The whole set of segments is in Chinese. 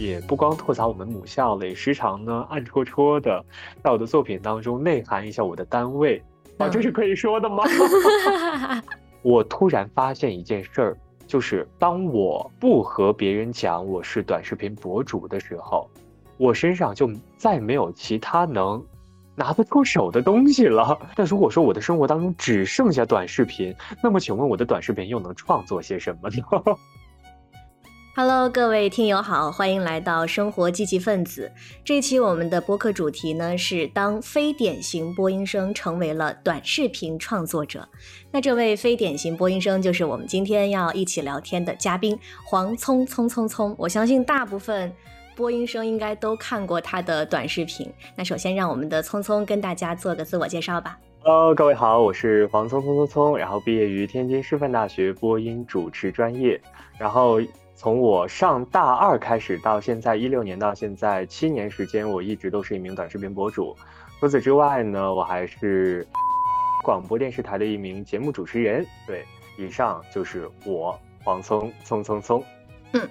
也不光吐槽我们母校了，也时常呢暗戳戳的在我的作品当中内涵一下我的单位。啊，这是可以说的吗？我突然发现一件事儿，就是当我不和别人讲我是短视频博主的时候，我身上就再没有其他能拿得出手的东西了。但如果说我的生活当中只剩下短视频，那么请问我的短视频又能创作些什么呢？Hello，各位听友好，欢迎来到生活积极分子。这一期我们的播客主题呢是当非典型播音生成为了短视频创作者。那这位非典型播音生就是我们今天要一起聊天的嘉宾黄聪聪聪聪。我相信大部分播音生应该都看过他的短视频。那首先让我们的聪聪跟大家做个自我介绍吧。Hello，各位好，我是黄聪聪聪聪，然后毕业于天津师范大学播音主持专业，然后。从我上大二开始到现在一六年到现在七年时间，我一直都是一名短视频博主。除此之外呢，我还是广播电视台的一名节目主持人。对，以上就是我黄聪聪聪聪。嗯。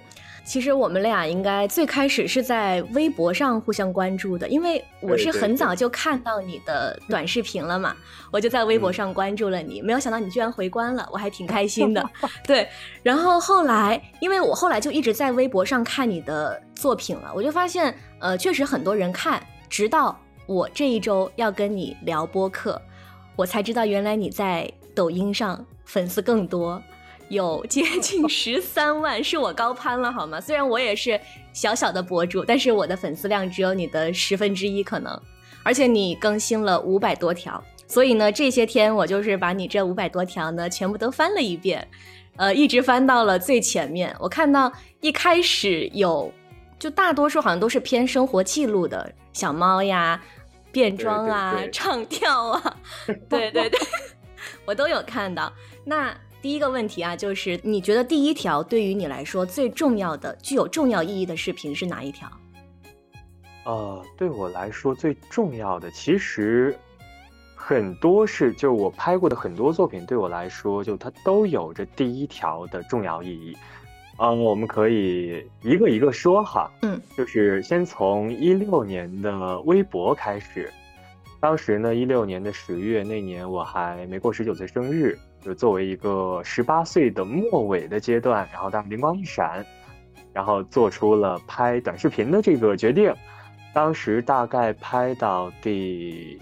其实我们俩应该最开始是在微博上互相关注的，因为我是很早就看到你的短视频了嘛，我就在微博上关注了你。没有想到你居然回关了，我还挺开心的。对，然后后来，因为我后来就一直在微博上看你的作品了，我就发现，呃，确实很多人看。直到我这一周要跟你聊播客，我才知道原来你在抖音上粉丝更多。有接近 十三万，是我高攀了好吗？虽然我也是小小的博主，但是我的粉丝量只有你的十分之一可能。而且你更新了五百多条，所以呢，这些天我就是把你这五百多条呢全部都翻了一遍，呃，一直翻到了最前面。我看到一开始有，就大多数好像都是偏生活记录的，小猫呀、变装啊、唱跳啊，对对对，我都有看到。那。第一个问题啊，就是你觉得第一条对于你来说最重要的、具有重要意义的视频是哪一条？呃，对我来说最重要的，其实很多是，就我拍过的很多作品，对我来说，就它都有着第一条的重要意义。嗯，我们可以一个一个说哈。嗯，就是先从一六年的微博开始。当时呢，一六年的十月那年，我还没过十九岁生日。就作为一个十八岁的末尾的阶段，然后当时灵光一闪，然后做出了拍短视频的这个决定。当时大概拍到第，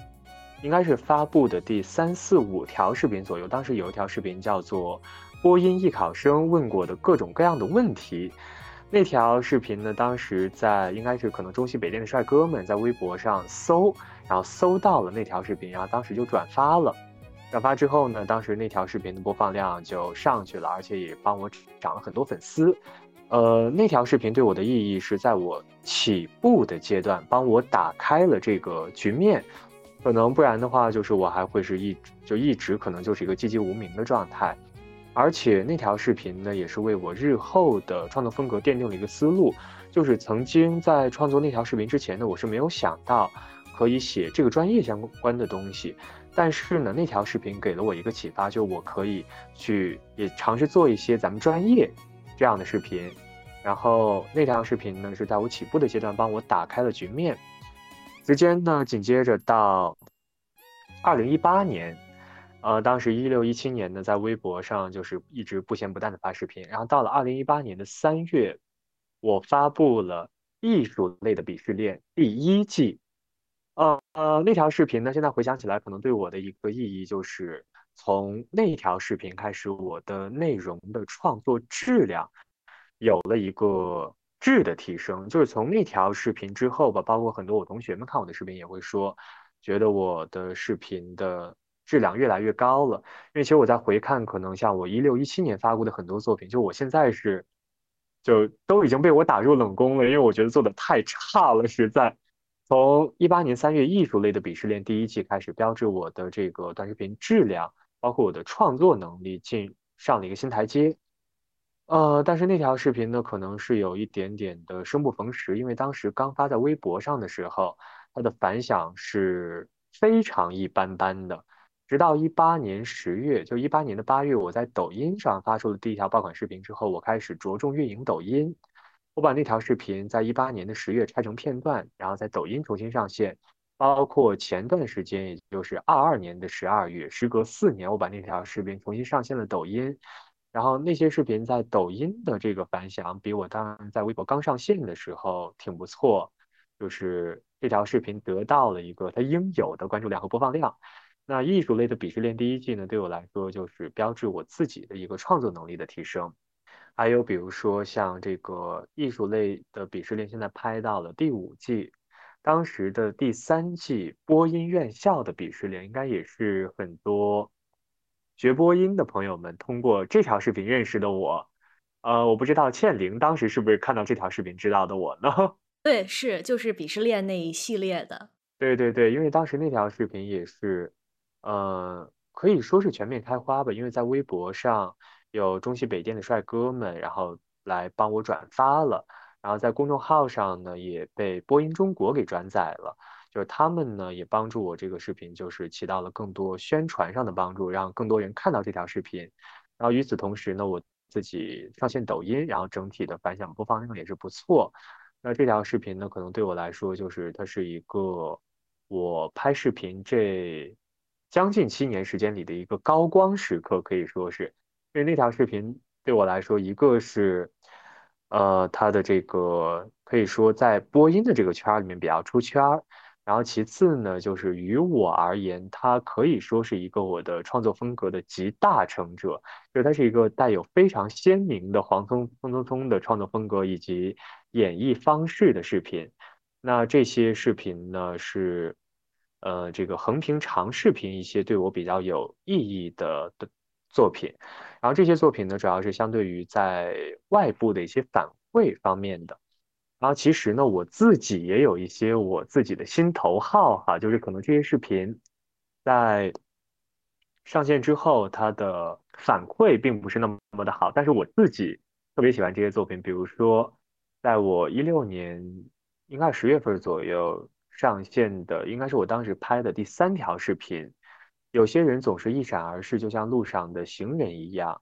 应该是发布的第三四五条视频左右。当时有一条视频叫做“播音艺考生问过的各种各样的问题”，那条视频呢，当时在应该是可能中西北电的帅哥们在微博上搜，然后搜到了那条视频，然后当时就转发了。转发之后呢，当时那条视频的播放量就上去了，而且也帮我涨了很多粉丝。呃，那条视频对我的意义是在我起步的阶段，帮我打开了这个局面。可能不然的话，就是我还会是一就一直可能就是一个寂寂无名的状态。而且那条视频呢，也是为我日后的创作风格奠定了一个思路。就是曾经在创作那条视频之前呢，我是没有想到可以写这个专业相关的东西。但是呢，那条视频给了我一个启发，就我可以去也尝试做一些咱们专业这样的视频。然后那条视频呢，是在我起步的阶段帮我打开了局面。时间呢，紧接着到二零一八年，呃，当时一六一七年呢，在微博上就是一直不咸不淡的发视频。然后到了二零一八年的三月，我发布了艺术类的鄙视链第一季。呃呃，那条视频呢？现在回想起来，可能对我的一个意义就是，从那条视频开始，我的内容的创作质量有了一个质的提升。就是从那条视频之后吧，包括很多我同学们看我的视频也会说，觉得我的视频的质量越来越高了。因为其实我在回看，可能像我一六一七年发过的很多作品，就我现在是，就都已经被我打入冷宫了，因为我觉得做的太差了，实在。从一八年三月艺术类的鄙视链第一季开始，标志我的这个短视频质量，包括我的创作能力进上了一个新台阶。呃，但是那条视频呢，可能是有一点点的生不逢时，因为当时刚发在微博上的时候，它的反响是非常一般般的。直到一八年十月，就一八年的八月，我在抖音上发出了第一条爆款视频之后，我开始着重运营抖音。我把那条视频在一八年的十月拆成片段，然后在抖音重新上线。包括前段时间，也就是二二年的十二月，时隔四年，我把那条视频重新上线了抖音。然后那些视频在抖音的这个反响，比我当然在微博刚上线的时候挺不错。就是这条视频得到了一个它应有的关注量和播放量。那艺术类的鄙视链第一季呢，对我来说就是标志我自己的一个创作能力的提升。还有比如说像这个艺术类的鄙视链，现在拍到了第五季，当时的第三季播音院校的鄙视链，应该也是很多学播音的朋友们通过这条视频认识的我。呃，我不知道倩玲当时是不是看到这条视频知道的我呢？对，是就是鄙视链那一系列的。对对对，因为当时那条视频也是。呃，可以说是全面开花吧，因为在微博上有中西北电的帅哥们，然后来帮我转发了，然后在公众号上呢也被播音中国给转载了，就是他们呢也帮助我这个视频就是起到了更多宣传上的帮助，让更多人看到这条视频。然后与此同时呢，我自己上线抖音，然后整体的反响播放量也是不错。那这条视频呢，可能对我来说就是它是一个我拍视频这。将近七年时间里的一个高光时刻，可以说是，因为那条视频对我来说，一个是，呃，它的这个可以说在播音的这个圈里面比较出圈，然后其次呢，就是于我而言，它可以说是一个我的创作风格的集大成者，就是它是一个带有非常鲜明的黄聪聪聪聪的创作风格以及演绎方式的视频。那这些视频呢是。呃，这个横屏长视频一些对我比较有意义的的作品，然后这些作品呢，主要是相对于在外部的一些反馈方面的。然后其实呢，我自己也有一些我自己的心头好哈，就是可能这些视频在上线之后，它的反馈并不是那么的好，但是我自己特别喜欢这些作品。比如说，在我一六年应该十月份左右。上线的应该是我当时拍的第三条视频。有些人总是一闪而逝，就像路上的行人一样。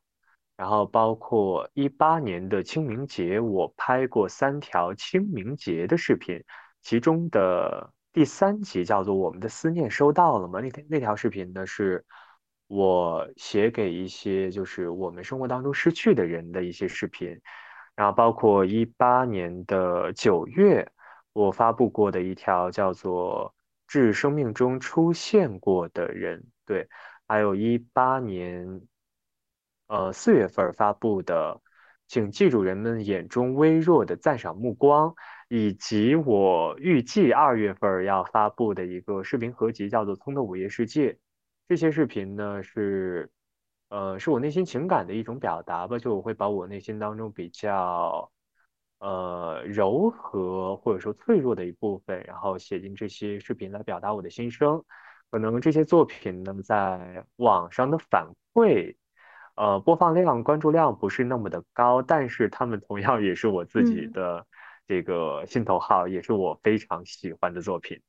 然后包括一八年的清明节，我拍过三条清明节的视频，其中的第三集叫做《我们的思念收到了吗》？那那条视频呢，是我写给一些就是我们生活当中失去的人的一些视频。然后包括一八年的九月。我发布过的一条叫做“致生命中出现过的人”，对，还有一八年，呃四月份发布的，请记住人们眼中微弱的赞赏目光，以及我预计二月份要发布的一个视频合集，叫做《葱的午夜世界》。这些视频呢是，呃，是我内心情感的一种表达吧，就我会把我内心当中比较。呃，柔和或者说脆弱的一部分，然后写进这些视频来表达我的心声。可能这些作品呢，在网上的反馈，呃，播放量、关注量不是那么的高，但是他们同样也是我自己的这个心头好，也是我非常喜欢的作品。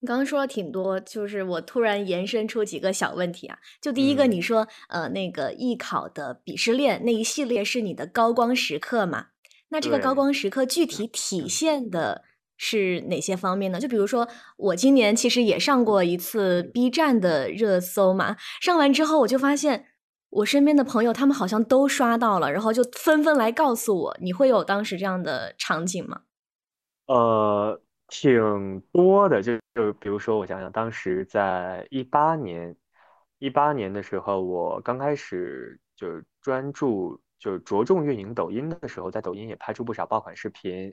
你刚刚说了挺多，就是我突然延伸出几个小问题啊。就第一个，你说呃，那个艺考的鄙视链那一系列是你的高光时刻嘛？那这个高光时刻具体体现的是哪些方面呢？就比如说，我今年其实也上过一次 B 站的热搜嘛，上完之后我就发现，我身边的朋友他们好像都刷到了，然后就纷纷来告诉我，你会有当时这样的场景吗？呃，挺多的，就就比如说，我想想，当时在一八年，一八年的时候，我刚开始就专注。就着重运营抖音的时候，在抖音也拍出不少爆款视频，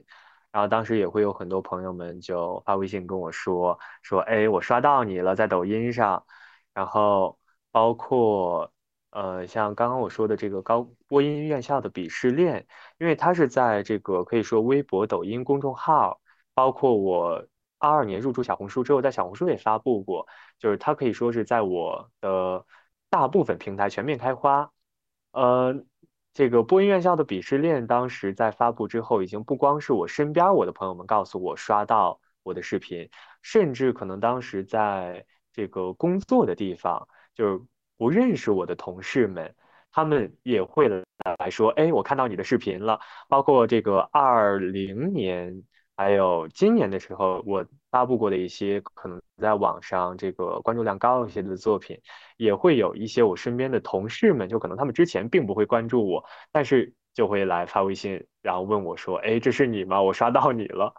然后当时也会有很多朋友们就发微信跟我说说，哎，我刷到你了，在抖音上。然后包括呃，像刚刚我说的这个高播音院校的鄙视链，因为它是在这个可以说微博、抖音公众号，包括我二二年入驻小红书之后，在小红书也发布过，就是它可以说是在我的大部分平台全面开花，呃。这个播音院校的鄙视链，当时在发布之后，已经不光是我身边我的朋友们告诉我刷到我的视频，甚至可能当时在这个工作的地方，就是不认识我的同事们，他们也会来说，哎，我看到你的视频了。包括这个二零年，还有今年的时候，我发布过的一些可能在网上这个关注量高一些的作品，也会有一些我身边的同事们，就可能他们之前并不会关注我，但是就会来发微信，然后问我说，哎，这是你吗？我刷到你了，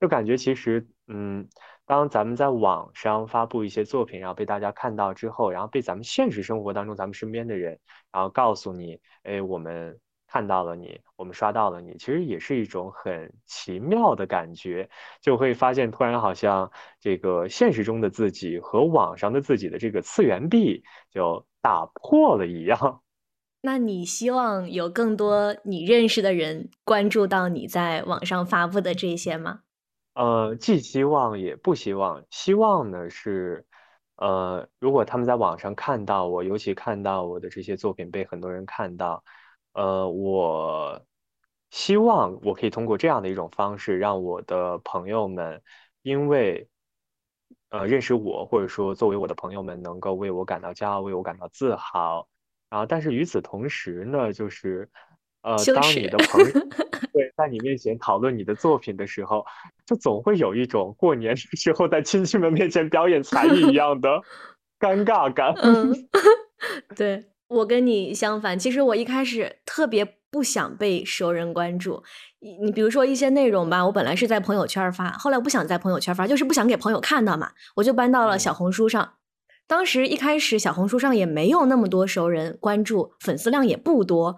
就感觉其实，嗯。当咱们在网上发布一些作品，然后被大家看到之后，然后被咱们现实生活当中咱们身边的人，然后告诉你，哎，我们看到了你，我们刷到了你，其实也是一种很奇妙的感觉，就会发现突然好像这个现实中的自己和网上的自己的这个次元壁就打破了一样。那你希望有更多你认识的人关注到你在网上发布的这些吗？呃，既希望也不希望。希望呢是，呃，如果他们在网上看到我，尤其看到我的这些作品被很多人看到，呃，我希望我可以通过这样的一种方式，让我的朋友们，因为呃认识我，或者说作为我的朋友们，能够为我感到骄傲，为我感到自豪。然后，但是与此同时呢，就是。呃，当你的朋友 对在你面前讨论你的作品的时候，就总会有一种过年的时候在亲戚们面前表演才艺一样的 尴尬感。嗯，对我跟你相反，其实我一开始特别不想被熟人关注。你你比如说一些内容吧，我本来是在朋友圈发，后来我不想在朋友圈发，就是不想给朋友看到嘛，我就搬到了小红书上。当时一开始小红书上也没有那么多熟人关注，粉丝量也不多。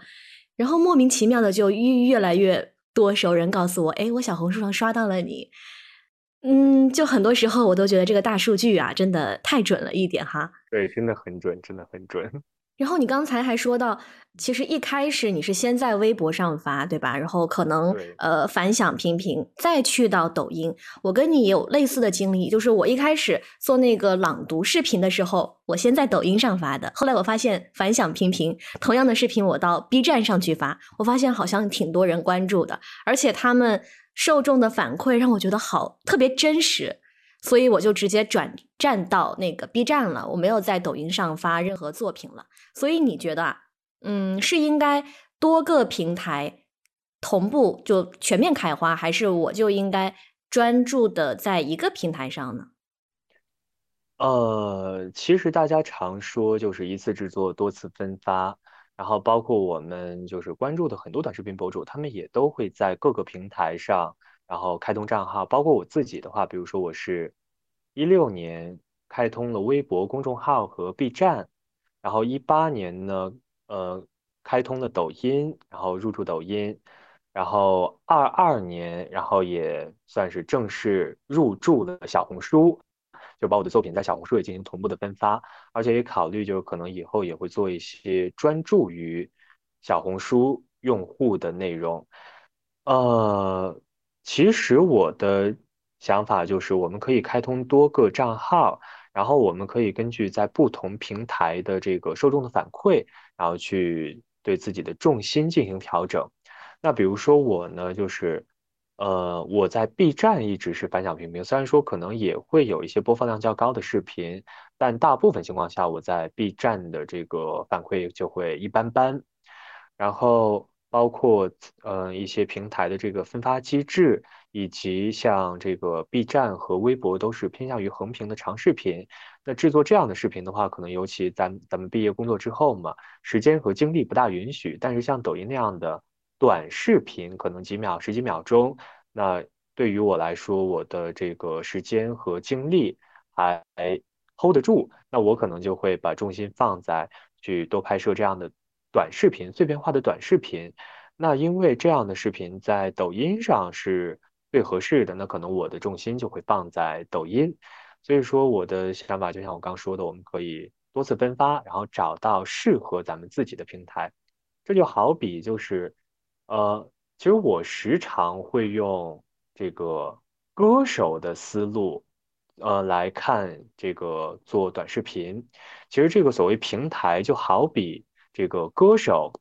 然后莫名其妙的就越越来越多熟人告诉我，哎，我小红书上刷到了你，嗯，就很多时候我都觉得这个大数据啊，真的太准了一点哈。对，真的很准，真的很准。然后你刚才还说到，其实一开始你是先在微博上发，对吧？然后可能呃反响平平，再去到抖音。我跟你有类似的经历，就是我一开始做那个朗读视频的时候，我先在抖音上发的。后来我发现反响平平，同样的视频我到 B 站上去发，我发现好像挺多人关注的，而且他们受众的反馈让我觉得好特别真实。所以我就直接转战到那个 B 站了，我没有在抖音上发任何作品了。所以你觉得啊，嗯，是应该多个平台同步就全面开花，还是我就应该专注的在一个平台上呢？呃，其实大家常说就是一次制作多次分发，然后包括我们就是关注的很多短视频博主，他们也都会在各个平台上。然后开通账号，包括我自己的话，比如说我是一六年开通了微博公众号和 B 站，然后一八年呢，呃，开通了抖音，然后入驻抖音，然后二二年，然后也算是正式入驻了小红书，就把我的作品在小红书也进行同步的分发，而且也考虑就是可能以后也会做一些专注于小红书用户的内容，呃。其实我的想法就是，我们可以开通多个账号，然后我们可以根据在不同平台的这个受众的反馈，然后去对自己的重心进行调整。那比如说我呢，就是呃，我在 B 站一直是反响平平，虽然说可能也会有一些播放量较高的视频，但大部分情况下我在 B 站的这个反馈就会一般般，然后。包括呃一些平台的这个分发机制，以及像这个 B 站和微博都是偏向于横屏的长视频。那制作这样的视频的话，可能尤其咱咱们毕业工作之后嘛，时间和精力不大允许。但是像抖音那样的短视频，可能几秒、十几秒钟，那对于我来说，我的这个时间和精力还 hold 得住，那我可能就会把重心放在去多拍摄这样的。短视频碎片化的短视频，那因为这样的视频在抖音上是最合适的，那可能我的重心就会放在抖音。所以说我的想法就像我刚说的，我们可以多次分发，然后找到适合咱们自己的平台。这就好比就是，呃，其实我时常会用这个歌手的思路，呃，来看这个做短视频。其实这个所谓平台就好比。这个歌手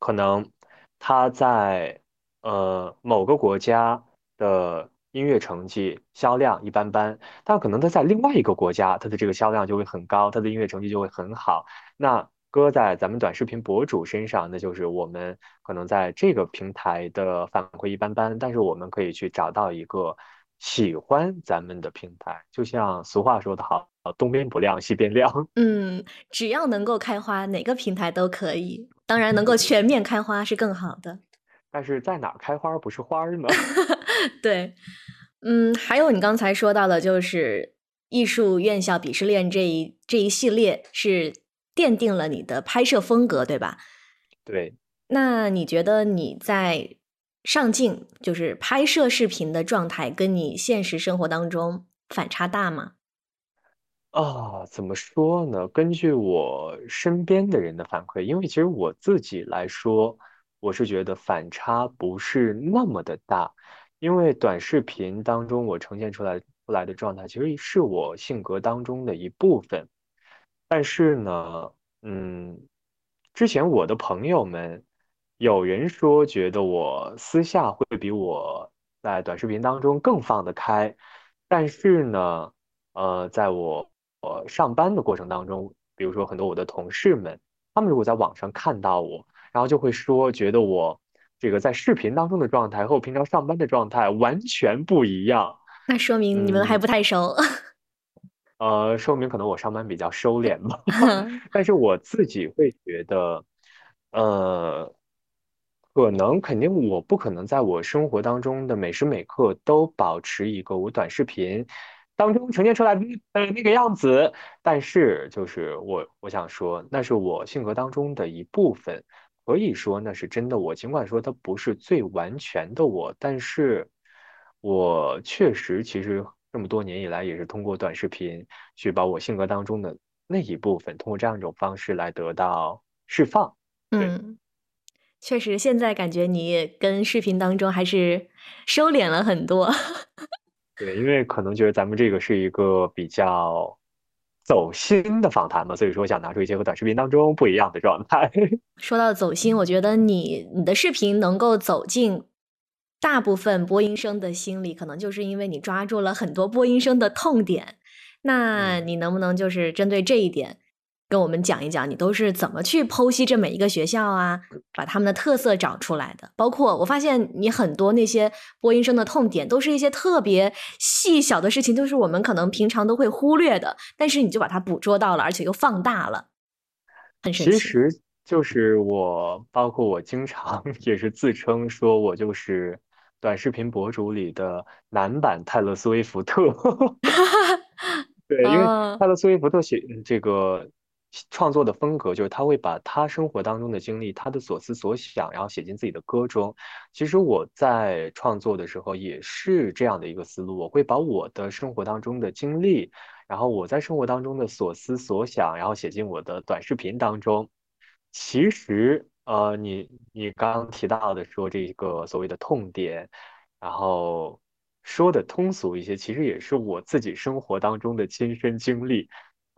可能他在呃某个国家的音乐成绩销量一般般，但可能他在另外一个国家，他的这个销量就会很高，他的音乐成绩就会很好。那搁在咱们短视频博主身上，那就是我们可能在这个平台的反馈一般般，但是我们可以去找到一个喜欢咱们的平台。就像俗话说的好，东边不亮西边亮。嗯，只要能够开花，哪个平台都可以。当然，能够全面开花是更好的。但是在哪开花不是花呢？对，嗯，还有你刚才说到的，就是艺术院校鄙视链这一这一系列是。奠定了你的拍摄风格，对吧？对。那你觉得你在上镜，就是拍摄视频的状态，跟你现实生活当中反差大吗？啊，怎么说呢？根据我身边的人的反馈，因为其实我自己来说，我是觉得反差不是那么的大，因为短视频当中我呈现出来出来的状态，其实是我性格当中的一部分。但是呢，嗯，之前我的朋友们有人说觉得我私下会比我在短视频当中更放得开，但是呢，呃，在我我上班的过程当中，比如说很多我的同事们，他们如果在网上看到我，然后就会说觉得我这个在视频当中的状态和我平常上班的状态完全不一样。那说明你们还不太熟。呃，说明可能我上班比较收敛吧 但是我自己会觉得，呃，可能肯定我不可能在我生活当中的每时每刻都保持一个我短视频当中呈现出来的呃那个样子，但是就是我我想说，那是我性格当中的一部分，可以说那是真的我，尽管说它不是最完全的我，但是我确实其实。这么多年以来，也是通过短视频去把我性格当中的那一部分，通过这样一种方式来得到释放。嗯，确实，现在感觉你跟视频当中还是收敛了很多。对，因为可能觉得咱们这个是一个比较走心的访谈嘛，所以说想拿出一些和短视频当中不一样的状态。说到走心，我觉得你你的视频能够走进。大部分播音生的心里，可能就是因为你抓住了很多播音生的痛点。那你能不能就是针对这一点，跟我们讲一讲，你都是怎么去剖析这每一个学校啊，把他们的特色找出来的？包括我发现你很多那些播音生的痛点，都是一些特别细小的事情，都是我们可能平常都会忽略的，但是你就把它捕捉到了，而且又放大了，很神奇。其实就是我，包括我经常 也是自称说我就是。短视频博主里的男版泰勒·斯威夫特，对，因为泰勒·斯威夫特写这个创作的风格，就是他会把他生活当中的经历、他的所思所想，然后写进自己的歌中。其实我在创作的时候也是这样的一个思路，我会把我的生活当中的经历，然后我在生活当中的所思所想，然后写进我的短视频当中。其实。呃，你你刚刚提到的说这个所谓的痛点，然后说的通俗一些，其实也是我自己生活当中的亲身经历。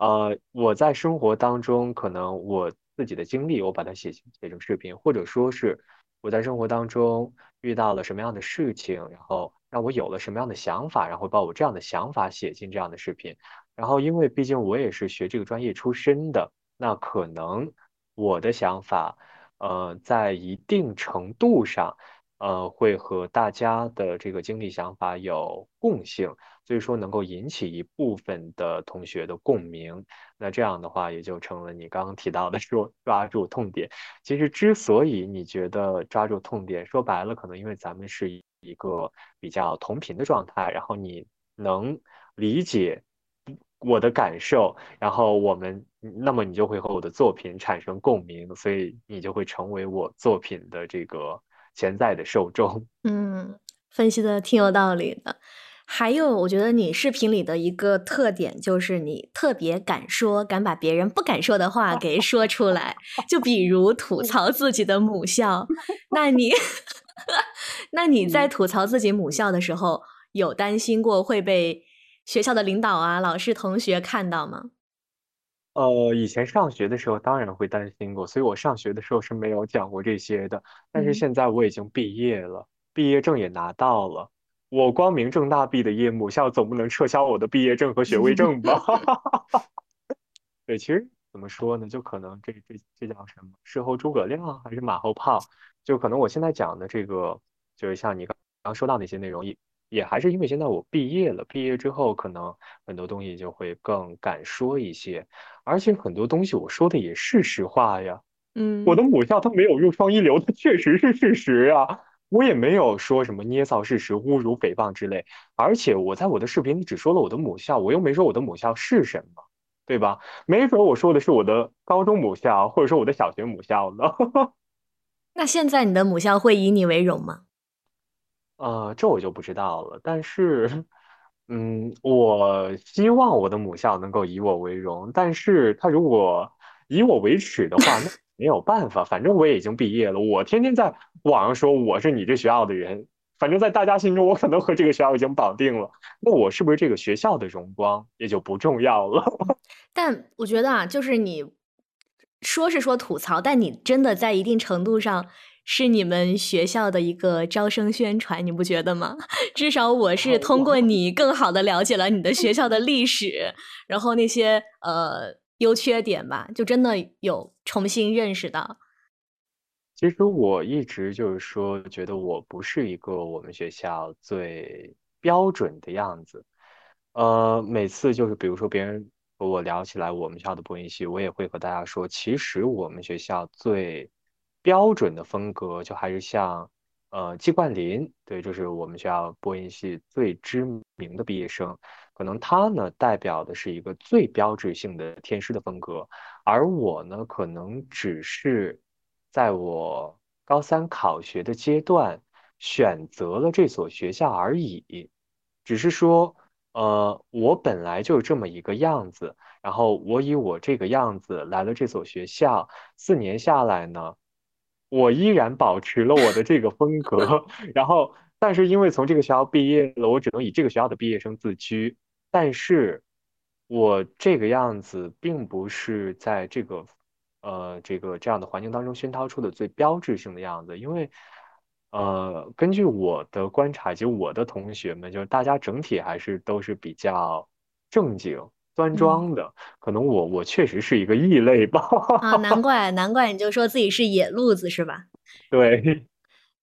呃，我在生活当中可能我自己的经历，我把它写写成视频，或者说是我在生活当中遇到了什么样的事情，然后让我有了什么样的想法，然后把我这样的想法写进这样的视频。然后，因为毕竟我也是学这个专业出身的，那可能我的想法。呃，在一定程度上，呃，会和大家的这个经历想法有共性，所以说能够引起一部分的同学的共鸣。那这样的话，也就成了你刚刚提到的说抓住痛点。其实之所以你觉得抓住痛点，说白了，可能因为咱们是一个比较同频的状态，然后你能理解。我的感受，然后我们，那么你就会和我的作品产生共鸣，所以你就会成为我作品的这个潜在的受众。嗯，分析的挺有道理的。还有，我觉得你视频里的一个特点就是你特别敢说，敢把别人不敢说的话给说出来。就比如吐槽自己的母校，那你，那你在吐槽自己母校的时候，有担心过会被？学校的领导啊，老师、同学看到吗？呃，以前上学的时候当然会担心过，所以我上学的时候是没有讲过这些的。但是现在我已经毕业了，毕业证也拿到了，我光明正大毕的业，母校总不能撤销我的毕业证和学位证吧？对，其实怎么说呢？就可能这这这叫什么？事后诸葛亮还是马后炮？就可能我现在讲的这个，就是像你刚刚说到那些内容，也也还是因为现在我毕业了，毕业之后可能很多东西就会更敢说一些，而且很多东西我说的也是实话呀。嗯，我的母校它没有入双一流，它确实是事实啊。我也没有说什么捏造事实、侮辱、诽谤之类。而且我在我的视频里只说了我的母校，我又没说我的母校是什么，对吧？没准我说的是我的高中母校，或者说我的小学母校呢。那现在你的母校会以你为荣吗？呃，这我就不知道了。但是，嗯，我希望我的母校能够以我为荣。但是他如果以我为耻的话，那没有办法。反正我也已经毕业了，我天天在网上说我是你这学校的人。反正，在大家心中，我可能和这个学校已经绑定了。那我是不是这个学校的荣光也就不重要了？但我觉得啊，就是你说是说吐槽，但你真的在一定程度上是你们学校的一个招生宣传，你不觉得吗？至少我是通过你更好的了解了你的学校的历史，然后那些呃。优缺点吧，就真的有重新认识到。其实我一直就是说，觉得我不是一个我们学校最标准的样子。呃，每次就是比如说别人和我聊起来我们学校的播音系，我也会和大家说，其实我们学校最标准的风格就还是像。呃，季冠霖，对，就是我们学校播音系最知名的毕业生，可能他呢代表的是一个最标志性的天师的风格，而我呢，可能只是在我高三考学的阶段选择了这所学校而已，只是说，呃，我本来就是这么一个样子，然后我以我这个样子来了这所学校，四年下来呢。我依然保持了我的这个风格，然后，但是因为从这个学校毕业了，我只能以这个学校的毕业生自居。但是，我这个样子并不是在这个，呃，这个这样的环境当中熏陶出的最标志性的样子。因为，呃，根据我的观察，就我的同学们，就是大家整体还是都是比较正经。端庄的，可能我我确实是一个异类吧。啊，难 怪难怪你就说自己是野路子是吧？对。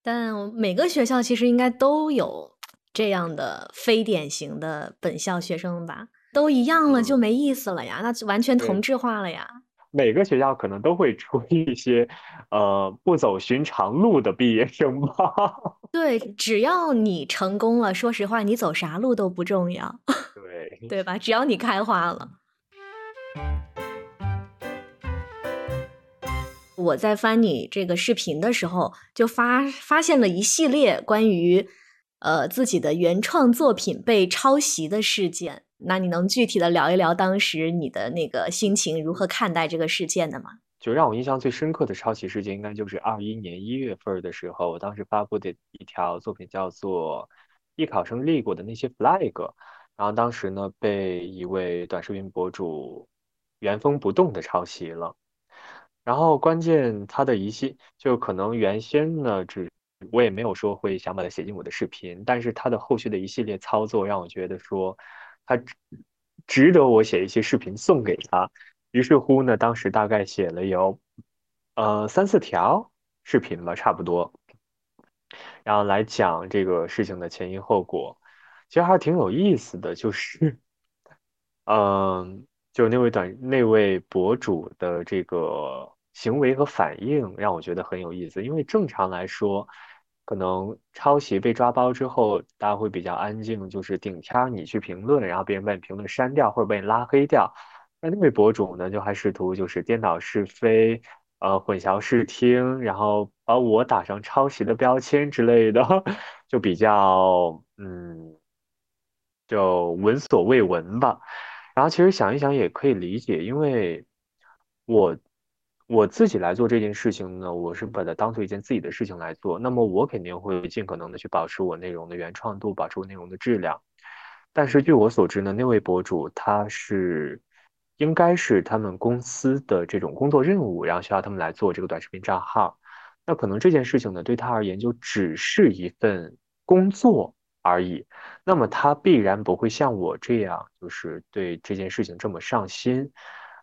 但每个学校其实应该都有这样的非典型的本校学生吧？都一样了就没意思了呀，那就完全同质化了呀。每个学校可能都会出一些呃不走寻常路的毕业生吧。对，只要你成功了，说实话，你走啥路都不重要。对，对吧？只要你开花了。我在翻你这个视频的时候，就发发现了一系列关于呃自己的原创作品被抄袭的事件。那你能具体的聊一聊当时你的那个心情，如何看待这个事件的吗？就让我印象最深刻的抄袭事件，应该就是二一年一月份的时候，我当时发布的一条作品叫做《艺考生立过的那些 flag》，然后当时呢被一位短视频博主原封不动的抄袭了。然后关键他的一系就可能原先呢只我也没有说会想把它写进我的视频，但是他的后续的一系列操作让我觉得说他值得我写一些视频送给他。于是乎呢，当时大概写了有，呃三四条视频吧，差不多，然后来讲这个事情的前因后果，其实还挺有意思的，就是，嗯，就那位短那位博主的这个行为和反应让我觉得很有意思，因为正常来说，可能抄袭被抓包之后，大家会比较安静，就是顶天你去评论，然后别人把你评论删掉或者被你拉黑掉。那那位博主呢，就还试图就是颠倒是非，呃，混淆视听，然后把我打上抄袭的标签之类的，就比较，嗯，就闻所未闻吧。然后其实想一想也可以理解，因为我我自己来做这件事情呢，我是把它当做一件自己的事情来做，那么我肯定会尽可能的去保持我内容的原创度，保持我内容的质量。但是据我所知呢，那位博主他是。应该是他们公司的这种工作任务，然后需要他们来做这个短视频账号。那可能这件事情呢，对他而言就只是一份工作而已。那么他必然不会像我这样，就是对这件事情这么上心。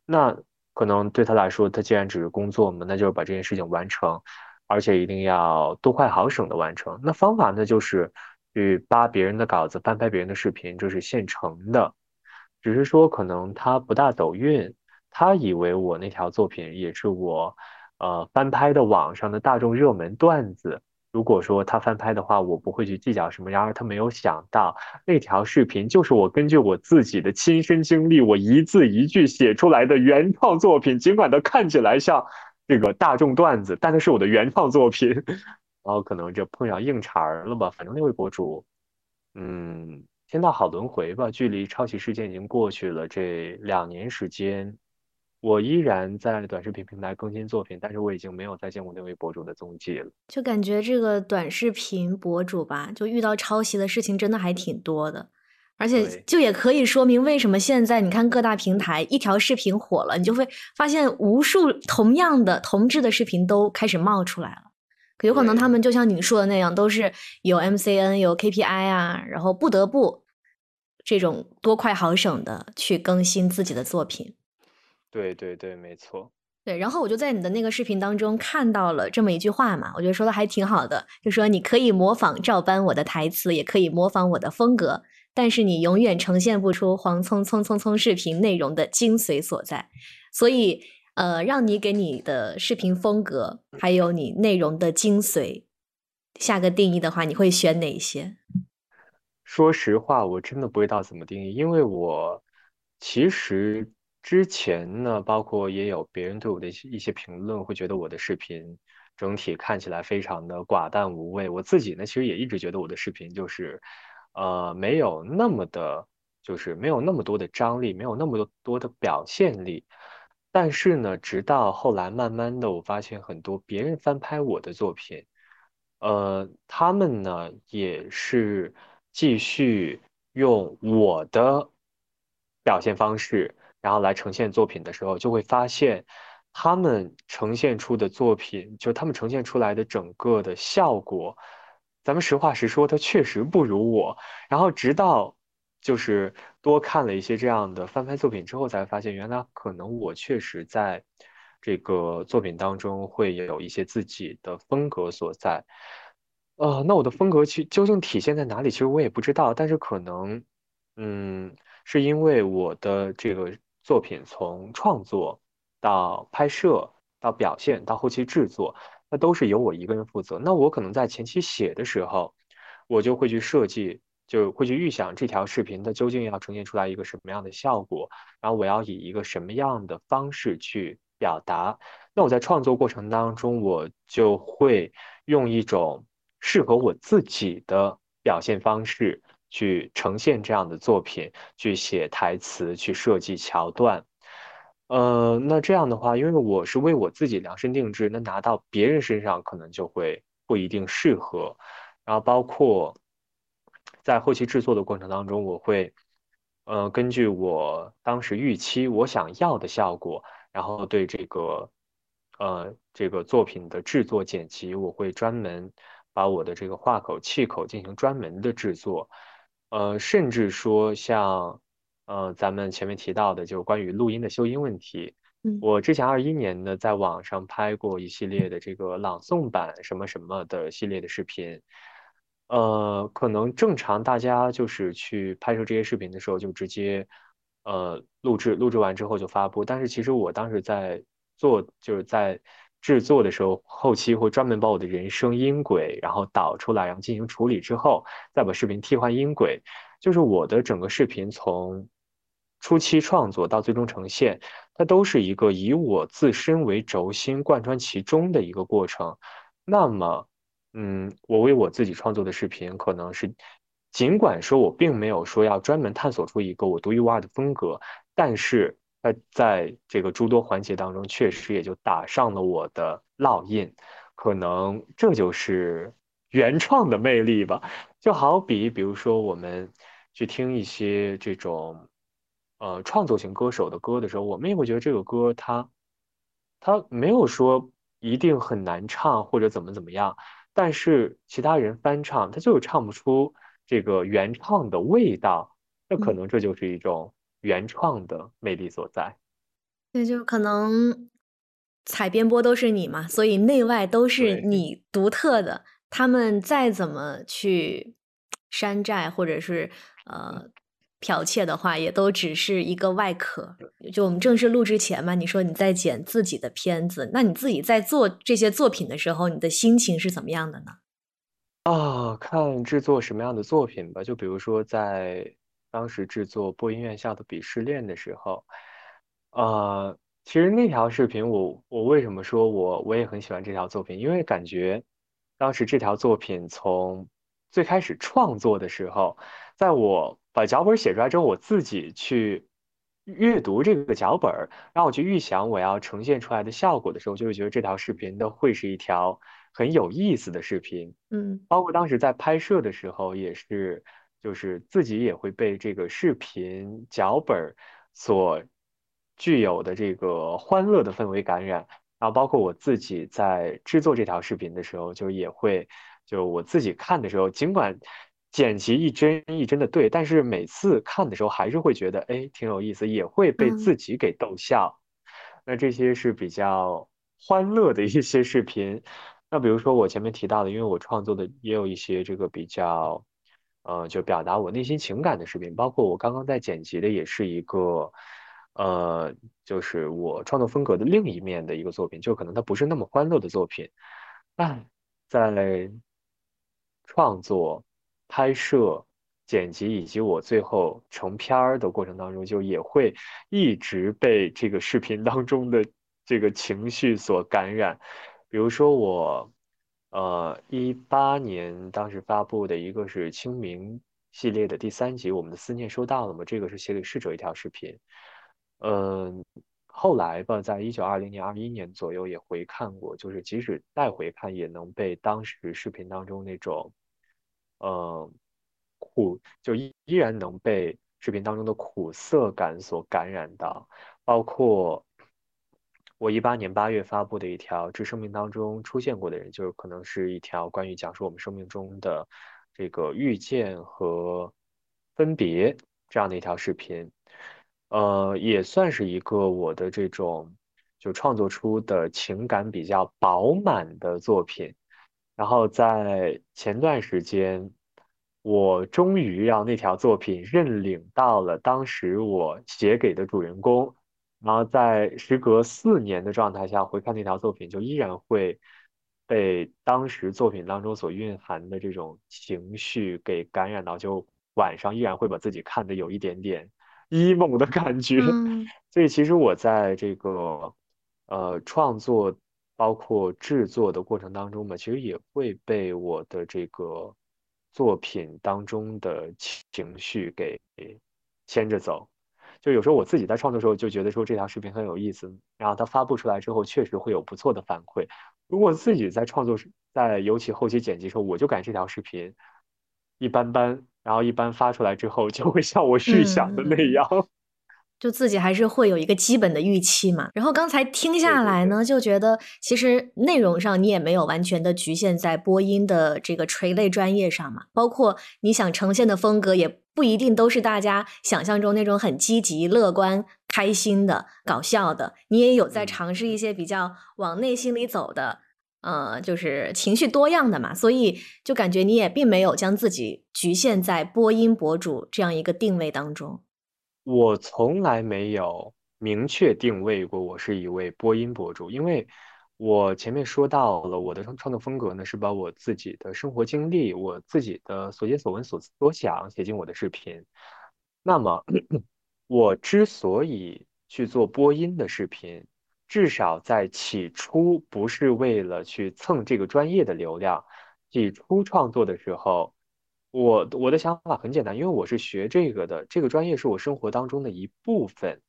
那可能对他来说，他既然只是工作嘛，那就是把这件事情完成，而且一定要多快好省的完成。那方法呢，就是去扒别人的稿子，翻拍别人的视频，这是现成的。只是说可能他不大走运，他以为我那条作品也是我，呃，翻拍的网上的大众热门段子。如果说他翻拍的话，我不会去计较什么。然而他没有想到，那条视频就是我根据我自己的亲身经历，我一字一句写出来的原创作品。尽管它看起来像这个大众段子，但那是我的原创作品。然后可能就碰上硬茬儿了吧。反正那位博主，嗯，天道好轮回吧。距离抄袭事件已经过去了这两年时间。我依然在短视频平台更新作品，但是我已经没有再见过那位博主的踪迹了。就感觉这个短视频博主吧，就遇到抄袭的事情真的还挺多的，而且就也可以说明为什么现在你看各大平台一条视频火了，你就会发现无数同样的同质的视频都开始冒出来了。可有可能他们就像你说的那样，都是有 MCN 有 KPI 啊，然后不得不这种多快好省的去更新自己的作品。对对对，没错。对，然后我就在你的那个视频当中看到了这么一句话嘛，我觉得说的还挺好的，就说你可以模仿照搬我的台词，也可以模仿我的风格，但是你永远呈现不出黄聪聪聪聪视频内容的精髓所在。所以，呃，让你给你的视频风格还有你内容的精髓下个定义的话，你会选哪些？说实话，我真的不知道怎么定义，因为我其实。之前呢，包括也有别人对我的一些评论，会觉得我的视频整体看起来非常的寡淡无味。我自己呢，其实也一直觉得我的视频就是，呃，没有那么的，就是没有那么多的张力，没有那么多多的表现力。但是呢，直到后来慢慢的，我发现很多别人翻拍我的作品，呃，他们呢也是继续用我的表现方式。然后来呈现作品的时候，就会发现，他们呈现出的作品，就他们呈现出来的整个的效果，咱们实话实说，它确实不如我。然后直到就是多看了一些这样的翻拍作品之后，才发现原来可能我确实在这个作品当中会有一些自己的风格所在。呃，那我的风格其究竟体现在哪里？其实我也不知道。但是可能，嗯，是因为我的这个。作品从创作到拍摄到表现到后期制作，那都是由我一个人负责。那我可能在前期写的时候，我就会去设计，就会去预想这条视频它究竟要呈现出来一个什么样的效果，然后我要以一个什么样的方式去表达。那我在创作过程当中，我就会用一种适合我自己的表现方式。去呈现这样的作品，去写台词，去设计桥段，呃，那这样的话，因为我是为我自己量身定制，那拿到别人身上可能就会不一定适合。然后包括在后期制作的过程当中，我会，呃，根据我当时预期我想要的效果，然后对这个，呃，这个作品的制作剪辑，我会专门把我的这个话口、气口进行专门的制作。呃，甚至说像，呃，咱们前面提到的，就是关于录音的修音问题。嗯，我之前二一年呢，在网上拍过一系列的这个朗诵版什么什么的系列的视频。呃，可能正常大家就是去拍摄这些视频的时候，就直接，呃，录制，录制完之后就发布。但是其实我当时在做，就是在。制作的时候，后期会专门把我的人声音轨，然后导出来，然后进行处理之后，再把视频替换音轨。就是我的整个视频从初期创作到最终呈现，它都是一个以我自身为轴心，贯穿其中的一个过程。那么，嗯，我为我自己创作的视频，可能是尽管说我并没有说要专门探索出一个我独一无二的风格，但是。在在这个诸多环节当中，确实也就打上了我的烙印，可能这就是原创的魅力吧。就好比，比如说我们去听一些这种呃创作型歌手的歌的时候，我们也会觉得这个歌它它没有说一定很难唱或者怎么怎么样，但是其他人翻唱，他就是唱不出这个原唱的味道，那可能这就是一种。原创的魅力所在。那，就可能采编播都是你嘛，所以内外都是你独特的。他们再怎么去山寨或者是呃剽窃的话，也都只是一个外壳。就我们正式录之前嘛，你说你在剪自己的片子，那你自己在做这些作品的时候，你的心情是怎么样的呢？啊，看制作什么样的作品吧。就比如说在当时制作播音院校的鄙视链的时候。呃，其实那条视频，我我为什么说我我也很喜欢这条作品？因为感觉当时这条作品从最开始创作的时候，在我把脚本写出来之后，我自己去阅读这个脚本，然后我去预想我要呈现出来的效果的时候，就会觉得这条视频的会是一条很有意思的视频。嗯，包括当时在拍摄的时候，也是就是自己也会被这个视频脚本所。具有的这个欢乐的氛围感染，然后包括我自己在制作这条视频的时候，就也会，就我自己看的时候，尽管剪辑一帧一帧的对，但是每次看的时候还是会觉得，哎，挺有意思，也会被自己给逗笑。那这些是比较欢乐的一些视频。那比如说我前面提到的，因为我创作的也有一些这个比较，呃，就表达我内心情感的视频，包括我刚刚在剪辑的也是一个。呃，就是我创作风格的另一面的一个作品，就可能它不是那么欢乐的作品，但在创作、拍摄、剪辑以及我最后成片儿的过程当中，就也会一直被这个视频当中的这个情绪所感染。比如说我，呃，一八年当时发布的一个是清明系列的第三集，《我们的思念收到了吗？这个是写给逝者一条视频。嗯，后来吧，在一九二零年、二一年左右也回看过，就是即使再回看，也能被当时视频当中那种，呃，苦，就依依然能被视频当中的苦涩感所感染到。包括我一八年八月发布的一条《致生命当中出现过的人》，就是可能是一条关于讲述我们生命中的这个遇见和分别这样的一条视频。呃，也算是一个我的这种就创作出的情感比较饱满的作品。然后在前段时间，我终于让那条作品认领到了当时我写给的主人公。然后在时隔四年的状态下回看那条作品，就依然会被当时作品当中所蕴含的这种情绪给感染到，就晚上依然会把自己看的有一点点。emo 的感觉，所以其实我在这个呃创作包括制作的过程当中嘛，其实也会被我的这个作品当中的情绪给牵着走。就有时候我自己在创作的时候就觉得说这条视频很有意思，然后它发布出来之后确实会有不错的反馈。如果自己在创作时，在尤其后期剪辑时候，我就感觉这条视频一般般。然后一般发出来之后，就会像我预想的那样，就自己还是会有一个基本的预期嘛。然后刚才听下来呢，就觉得其实内容上你也没有完全的局限在播音的这个垂类专业上嘛。包括你想呈现的风格，也不一定都是大家想象中那种很积极、乐观、开心的、搞笑的。你也有在尝试一些比较往内心里走的。呃，就是情绪多样的嘛，所以就感觉你也并没有将自己局限在播音博主这样一个定位当中。我从来没有明确定位过我是一位播音博主，因为我前面说到了我的创创作风格呢，是把我自己的生活经历、我自己的所见所闻、所思所想写进我的视频。那么，我之所以去做播音的视频。至少在起初不是为了去蹭这个专业的流量，起初创作的时候，我我的想法很简单，因为我是学这个的，这个专业是我生活当中的一部分，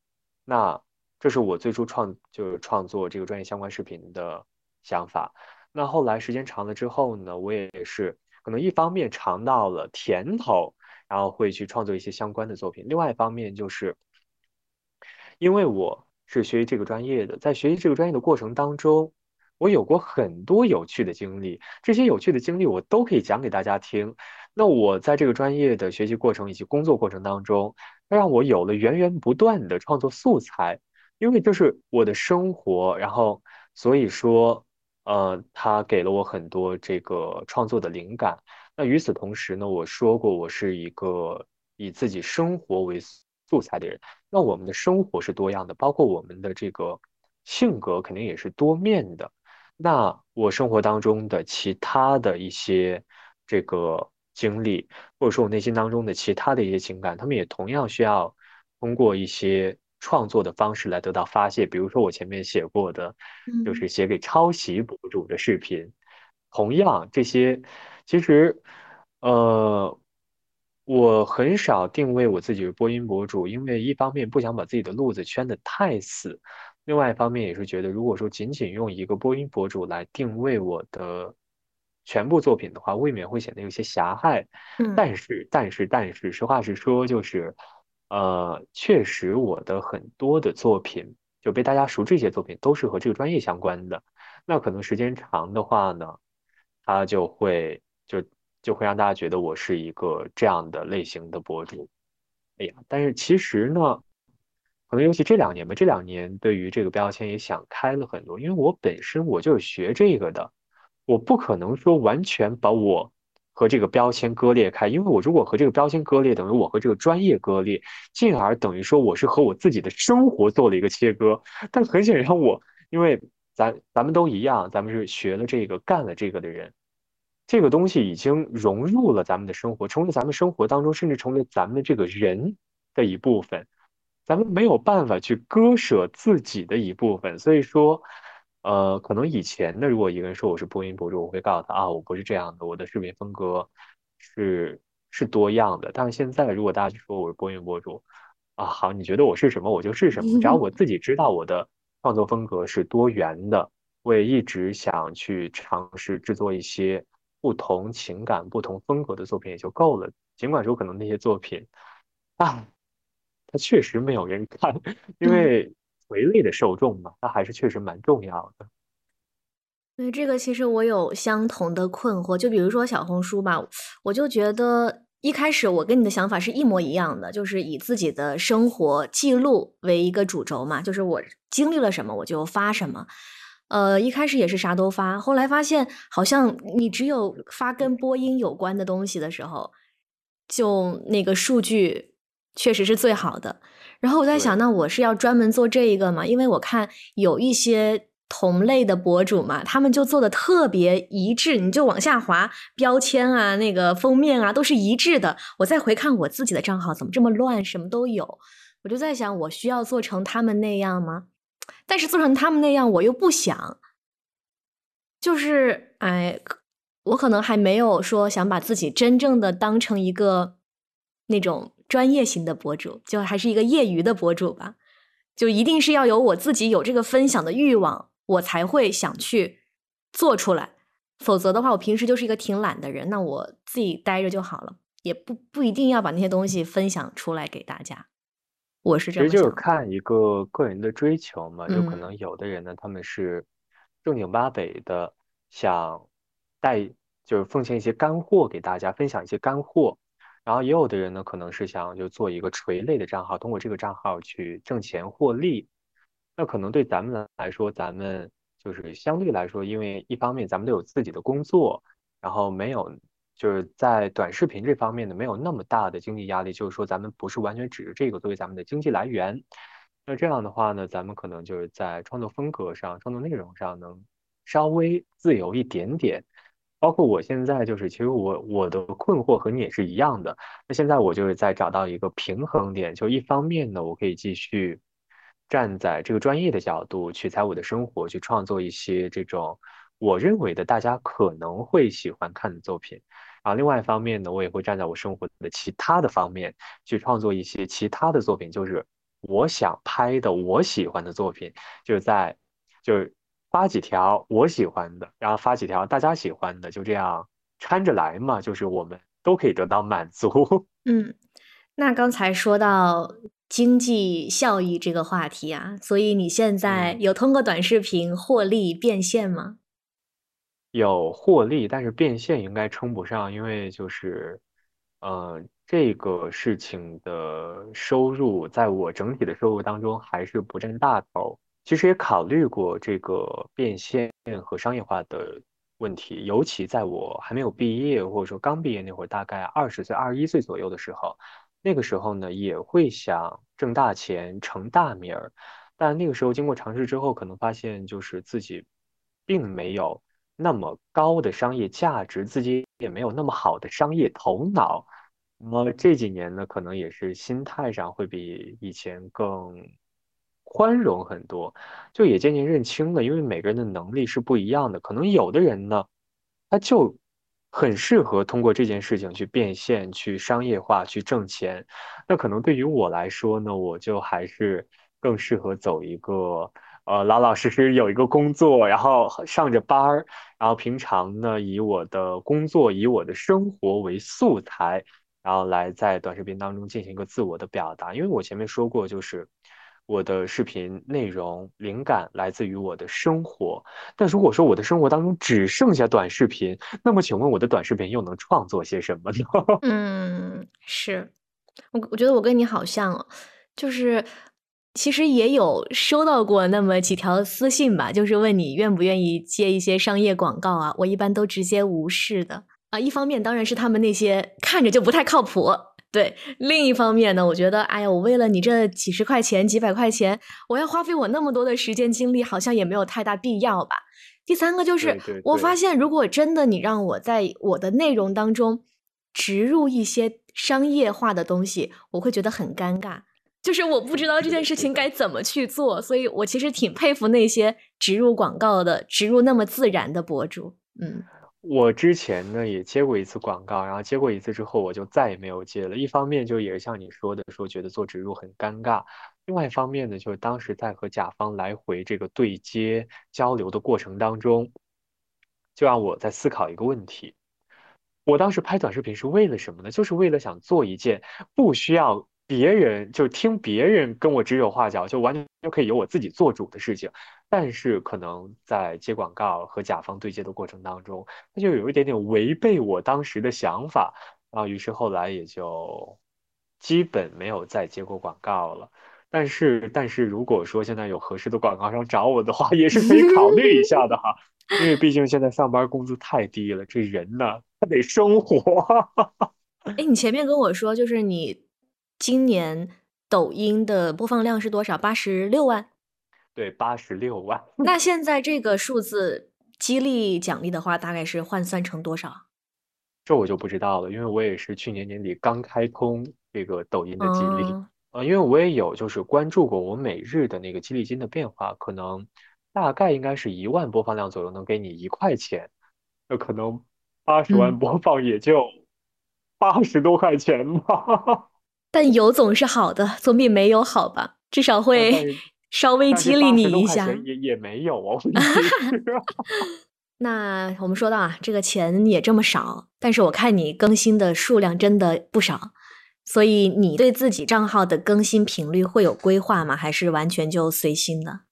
那这是我最初创就是创作这个专业相关视频的想法。那后来时间长了之后呢，我也是可能一方面尝到了甜头，然后会去创作一些相关的作品，另外一方面就是因为我。是学习这个专业的，在学习这个专业的过程当中，我有过很多有趣的经历，这些有趣的经历我都可以讲给大家听。那我在这个专业的学习过程以及工作过程当中，让我有了源源不断的创作素材。因为就是我的生活，然后所以说，呃，它给了我很多这个创作的灵感。那与此同时呢，我说过我是一个以自己生活为素材的人。那我们的生活是多样的，包括我们的这个性格肯定也是多面的。那我生活当中的其他的一些这个经历，或者说我内心当中的其他的一些情感，他们也同样需要通过一些创作的方式来得到发泄。比如说我前面写过的，就是写给抄袭博主的视频。同样，这些其实，呃，我很少定位我自己是播音博主，因为一方面不想把自己的路子圈得太死。另外一方面也是觉得，如果说仅仅用一个播音博主来定位我的全部作品的话，未免会显得有些狭隘。嗯，但是，但是，但是，实话实说，就是，呃，确实我的很多的作品就被大家熟知一些作品都是和这个专业相关的。那可能时间长的话呢，它就会就就会让大家觉得我是一个这样的类型的博主。哎呀，但是其实呢。可能尤其这两年吧，这两年对于这个标签也想开了很多，因为我本身我就是学这个的，我不可能说完全把我和这个标签割裂开，因为我如果和这个标签割裂，等于我和这个专业割裂，进而等于说我是和我自己的生活做了一个切割。但很显然，我因为咱咱们都一样，咱们是学了这个、干了这个的人，这个东西已经融入了咱们的生活，成为咱们生活当中，甚至成为咱们这个人的一部分。咱们没有办法去割舍自己的一部分，所以说，呃，可能以前的如果一个人说我是播音博主，我会告诉他啊，我不是这样的，我的视频风格是是多样的。但是现在，如果大家去说我是播音博主，啊，好，你觉得我是什么，我就是什么，只要我自己知道我的创作风格是多元的，我也一直想去尝试制作一些不同情感、不同风格的作品也就够了。尽管说可能那些作品，啊。它确实没有人看，因为垂类的受众嘛，它还是确实蛮重要的。对这个，其实我有相同的困惑。就比如说小红书吧，我就觉得一开始我跟你的想法是一模一样的，就是以自己的生活记录为一个主轴嘛，就是我经历了什么我就发什么。呃，一开始也是啥都发，后来发现好像你只有发跟播音有关的东西的时候，就那个数据。确实是最好的。然后我在想，那我是要专门做这一个吗？因为我看有一些同类的博主嘛，他们就做的特别一致，你就往下滑，标签啊、那个封面啊都是一致的。我再回看我自己的账号，怎么这么乱，什么都有？我就在想，我需要做成他们那样吗？但是做成他们那样，我又不想。就是哎，我可能还没有说想把自己真正的当成一个那种。专业型的博主，就还是一个业余的博主吧，就一定是要有我自己有这个分享的欲望，我才会想去做出来。否则的话，我平时就是一个挺懒的人，那我自己待着就好了，也不不一定要把那些东西分享出来给大家。我是这样，其实就是看一个个人的追求嘛，就可能有的人呢，他们是正经八百的想带，就是奉献一些干货给大家，分享一些干货。然后也有的人呢，可能是想就做一个垂类的账号，通过这个账号去挣钱获利。那可能对咱们来说，咱们就是相对来说，因为一方面咱们都有自己的工作，然后没有就是在短视频这方面呢没有那么大的经济压力，就是说咱们不是完全指着这个作为咱们的经济来源。那这样的话呢，咱们可能就是在创作风格上、创作内容上能稍微自由一点点。包括我现在就是，其实我我的困惑和你也是一样的。那现在我就是在找到一个平衡点，就一方面呢，我可以继续站在这个专业的角度取材我的生活，去创作一些这种我认为的大家可能会喜欢看的作品。然后另外一方面呢，我也会站在我生活的其他的方面去创作一些其他的作品，就是我想拍的、我喜欢的作品，就是在就是。发几条我喜欢的，然后发几条大家喜欢的，就这样掺着来嘛，就是我们都可以得到满足。嗯，那刚才说到经济效益这个话题啊，所以你现在有通过短视频获利变现吗？有获利，但是变现应该称不上，因为就是，呃，这个事情的收入，在我整体的收入当中还是不占大头。其实也考虑过这个变现和商业化的问题，尤其在我还没有毕业，或者说刚毕业那会儿，大概二十岁、二十一岁左右的时候，那个时候呢，也会想挣大钱、成大名儿。但那个时候经过尝试之后，可能发现就是自己并没有那么高的商业价值，自己也没有那么好的商业头脑。那么这几年呢，可能也是心态上会比以前更宽容很多，就也渐渐认清了，因为每个人的能力是不一样的，可能有的人呢，他就很适合通过这件事情去变现、去商业化、去挣钱。那可能对于我来说呢，我就还是更适合走一个呃老老实实有一个工作，然后上着班儿，然后平常呢以我的工作、以我的生活为素材。然后来在短视频当中进行一个自我的表达，因为我前面说过，就是我的视频内容灵感来自于我的生活。但如果说我的生活当中只剩下短视频，那么请问我的短视频又能创作些什么呢？嗯，是我我觉得我跟你好像哦，就是其实也有收到过那么几条私信吧，就是问你愿不愿意接一些商业广告啊，我一般都直接无视的。啊，一方面当然是他们那些看着就不太靠谱，对；另一方面呢，我觉得，哎呀，我为了你这几十块钱、几百块钱，我要花费我那么多的时间精力，好像也没有太大必要吧。第三个就是，我发现如果真的你让我在我的内容当中植入一些商业化的东西，我会觉得很尴尬，就是我不知道这件事情 该怎么去做，所以我其实挺佩服那些植入广告的、植入那么自然的博主，嗯。我之前呢也接过一次广告，然后接过一次之后，我就再也没有接了。一方面就也是像你说的，说觉得做植入很尴尬；另外一方面呢，就是当时在和甲方来回这个对接交流的过程当中，就让我在思考一个问题：我当时拍短视频是为了什么呢？就是为了想做一件不需要。别人就听别人跟我指手画脚，就完全就可以由我自己做主的事情。但是可能在接广告和甲方对接的过程当中，他就有一点点违背我当时的想法啊。于是后来也就基本没有再接过广告了。但是，但是如果说现在有合适的广告商找我的话，也是可以考虑一下的哈。因为毕竟现在上班工资太低了，这人呢他得生活。哎，你前面跟我说就是你。今年抖音的播放量是多少？八十六万。对，八十六万。那 现在这个数字激励奖励的话，大概是换算成多少？这我就不知道了，因为我也是去年年底刚开通这个抖音的激励呃，因为我也有就是关注过我每日的那个激励金的变化，可能大概应该是一万播放量左右能给你一块钱，那可能八十万播放也就八十多块钱吧。但有总是好的，总比没有好吧？至少会 稍微激励你一下。也也没有啊。那我们说到啊，这个钱也这么少，但是我看你更新的数量真的不少，所以你对自己账号的更新频率会有规划吗？还是完全就随心呢？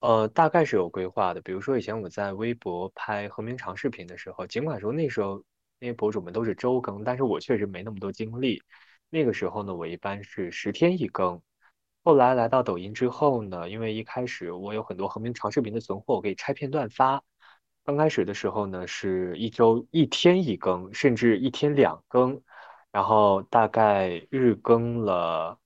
呃，大概是有规划的。比如说以前我在微博拍和平长视频的时候，尽管说那时候那些博主们都是周更，但是我确实没那么多精力。那个时候呢，我一般是十天一更。后来来到抖音之后呢，因为一开始我有很多横屏长视频的存货，我可以拆片段发。刚开始的时候呢，是一周一天一更，甚至一天两更，然后大概日更了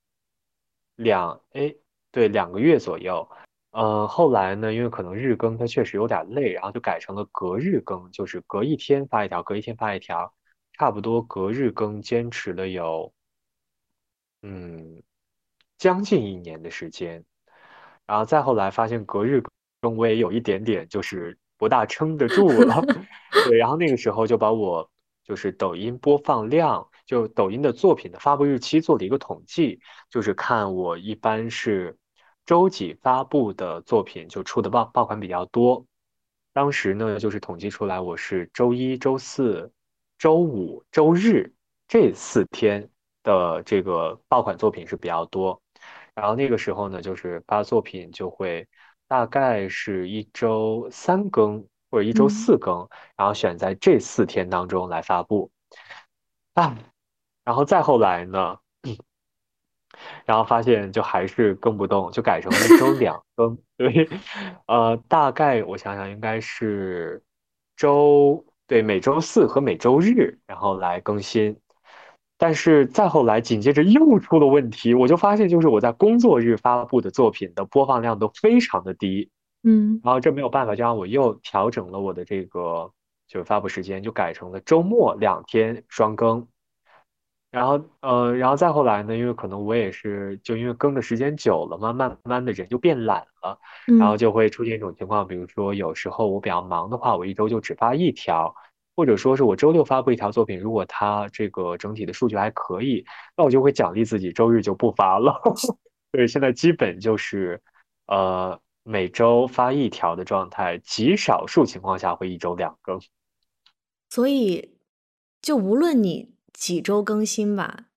两哎对两个月左右。呃，后来呢，因为可能日更它确实有点累，然后就改成了隔日更，就是隔一天发一条，隔一天发一条，差不多隔日更坚持了有。嗯，将近一年的时间，然后再后来发现隔日更我也有一点点就是不大撑得住了，对，然后那个时候就把我就是抖音播放量，就抖音的作品的发布日期做了一个统计，就是看我一般是周几发布的作品就出的爆爆款比较多，当时呢就是统计出来我是周一周四周五周日这四天。的这个爆款作品是比较多，然后那个时候呢，就是发作品就会大概是一周三更或者一周四更，然后选在这四天当中来发布。啊，然后再后来呢，然后发现就还是更不动，就改成了一周两 更。对，呃，大概我想想应该是周对每周四和每周日，然后来更新。但是再后来紧接着又出了问题，我就发现就是我在工作日发布的作品的播放量都非常的低。嗯，然后这没有办法，就让我又调整了我的这个就是发布时间，就改成了周末两天双更。然后呃，然后再后来呢，因为可能我也是就因为更的时间久了嘛，慢慢的人就变懒了，然后就会出现一种情况，比如说有时候我比较忙的话，我一周就只发一条，或者说是我周六发布一条作品，如果它这个整体的数据还可以，那我就会奖励自己，周日就不发了。对，现在基本就是呃。每周发一条的状态，极少数情况下会一周两更。所以，就无论你几周更新吧，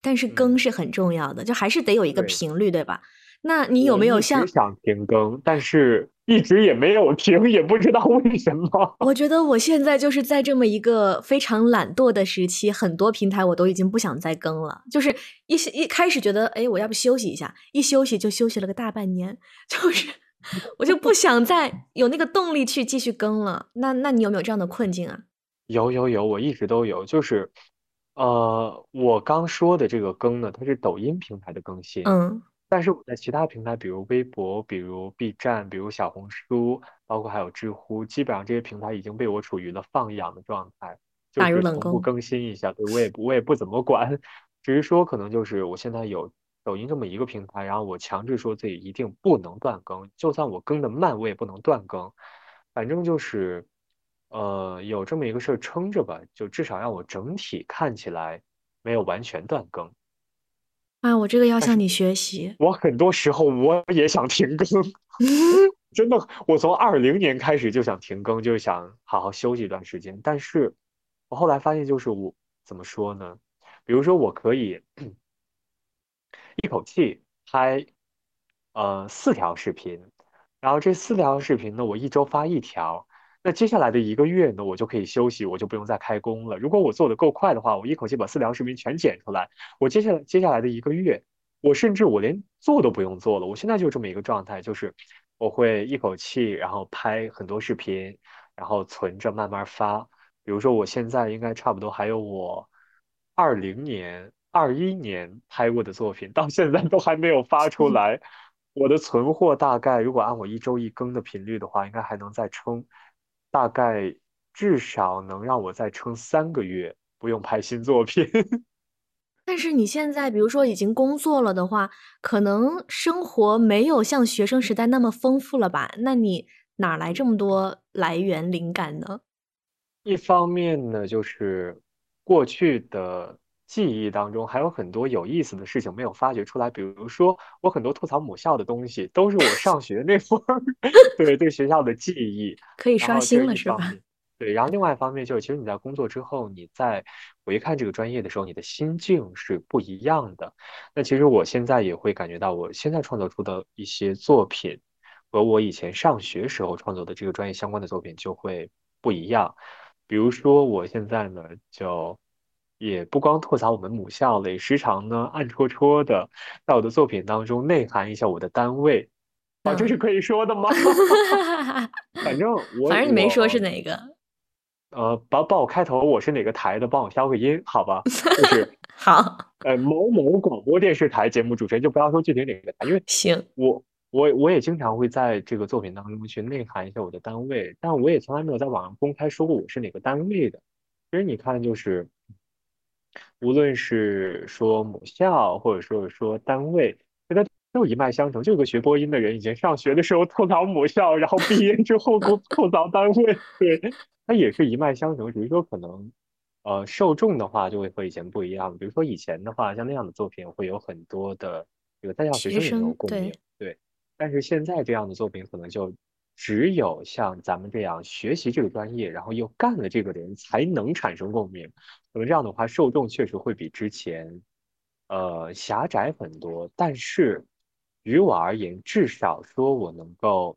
但是更是很重要的，就还是得有一个频率，对吧？那你有没有像想停更，但是？一直也没有停，也不知道为什么。我觉得我现在就是在这么一个非常懒惰的时期，很多平台我都已经不想再更了。就是一一开始觉得，哎，我要不休息一下，一休息就休息了个大半年，就是 我就不想再有那个动力去继续更了。那那你有没有这样的困境啊？有有有，我一直都有。就是，呃，我刚说的这个更呢，它是抖音平台的更新。嗯。但是我在其他平台，比如微博、比如 B 站、比如小红书，包括还有知乎，基本上这些平台已经被我处于了放养的状态，就是从不更新一下。对我也不我也不怎么管，只是说可能就是我现在有抖音这么一个平台，然后我强制说自己一定不能断更，就算我更的慢，我也不能断更。反正就是，呃，有这么一个事儿撑着吧，就至少让我整体看起来没有完全断更。啊，我这个要向你学习。我很多时候我也想停更，真的，我从二零年开始就想停更，就是想好好休息一段时间。但是，我后来发现，就是我怎么说呢？比如说，我可以一口气拍呃四条视频，然后这四条视频呢，我一周发一条。那接下来的一个月呢，我就可以休息，我就不用再开工了。如果我做的够快的话，我一口气把四条视频全剪出来，我接下来接下来的一个月，我甚至我连做都不用做了。我现在就这么一个状态，就是我会一口气然后拍很多视频，然后存着慢慢发。比如说我现在应该差不多还有我二零年、二一年拍过的作品，到现在都还没有发出来。我的存货大概如果按我一周一更的频率的话，应该还能再撑。大概至少能让我再撑三个月，不用拍新作品。但是你现在，比如说已经工作了的话，可能生活没有像学生时代那么丰富了吧？那你哪来这么多来源灵感呢？一方面呢，就是过去的记忆当中还有很多有意思的事情没有发掘出来，比如说我很多吐槽母校的东西，都是我上学那会儿 对对学校的记忆。可以刷新了是吧？对，然后另外一方面就是，其实你在工作之后，你在回看这个专业的时候，你的心境是不一样的。那其实我现在也会感觉到，我现在创作出的一些作品，和我以前上学时候创作的这个专业相关的作品就会不一样。比如说，我现在呢，就也不光吐槽我们母校了，也时常呢暗戳戳的在我的作品当中内涵一下我的单位。啊，这是可以说的吗？反正 我反正你没说是哪个。呃，帮帮我开头，我是哪个台的？帮我消个音，好吧？就是好。呃，某某广播电视台节目主持人，就不要说具体哪个台，因为行。我我我也经常会在这个作品当中去内涵一下我的单位，但我也从来没有在网上公开说过我是哪个单位的。其实你看，就是无论是说母校，或者说说单位，觉得都一脉相承。就有个学播音的人，以前上学的时候吐槽母校，然后毕业之后吐 吐槽单位，对。它也是一脉相承，只是说可能，呃，受众的话就会和以前不一样。比如说以前的话，像那样的作品会有很多的这个在校学生也有共鸣，对。但是现在这样的作品可能就只有像咱们这样学习这个专业，然后又干了这个的人才能产生共鸣。那么这样的话，受众确实会比之前，呃，狭窄很多。但是于我而言，至少说我能够。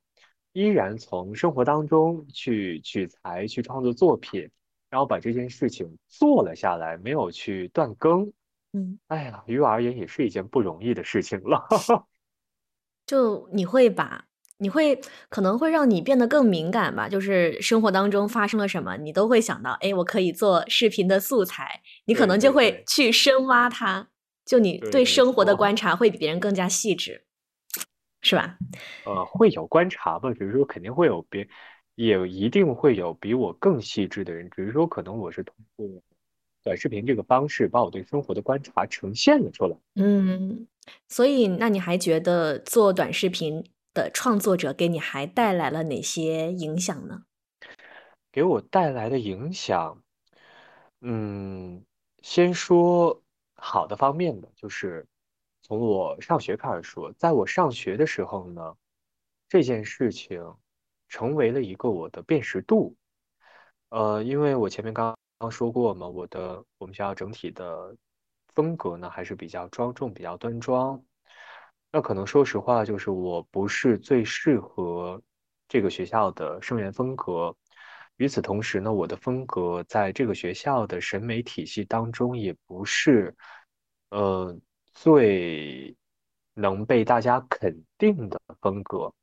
依然从生活当中去取材去创作作品，然后把这件事情做了下来，没有去断更。嗯，哎呀，于我而言也是一件不容易的事情了。就你会把，你会可能会让你变得更敏感吧？就是生活当中发生了什么，你都会想到，哎，我可以做视频的素材，你可能就会去深挖它。就你对生活的观察会比别人更加细致，是吧？呃，会有观察吧，只是说肯定会有别，也一定会有比我更细致的人，只是说可能我是通过。短视频这个方式把我对生活的观察呈现了出来。嗯，所以那你还觉得做短视频的创作者给你还带来了哪些影响呢？给我带来的影响，嗯，先说好的方面的，就是从我上学开始说，在我上学的时候呢，这件事情成为了一个我的辨识度。呃，因为我前面刚。刚说过嘛，我的我们学校整体的风格呢还是比较庄重、比较端庄。那可能说实话，就是我不是最适合这个学校的生源风格。与此同时呢，我的风格在这个学校的审美体系当中也不是呃最能被大家肯定的风格。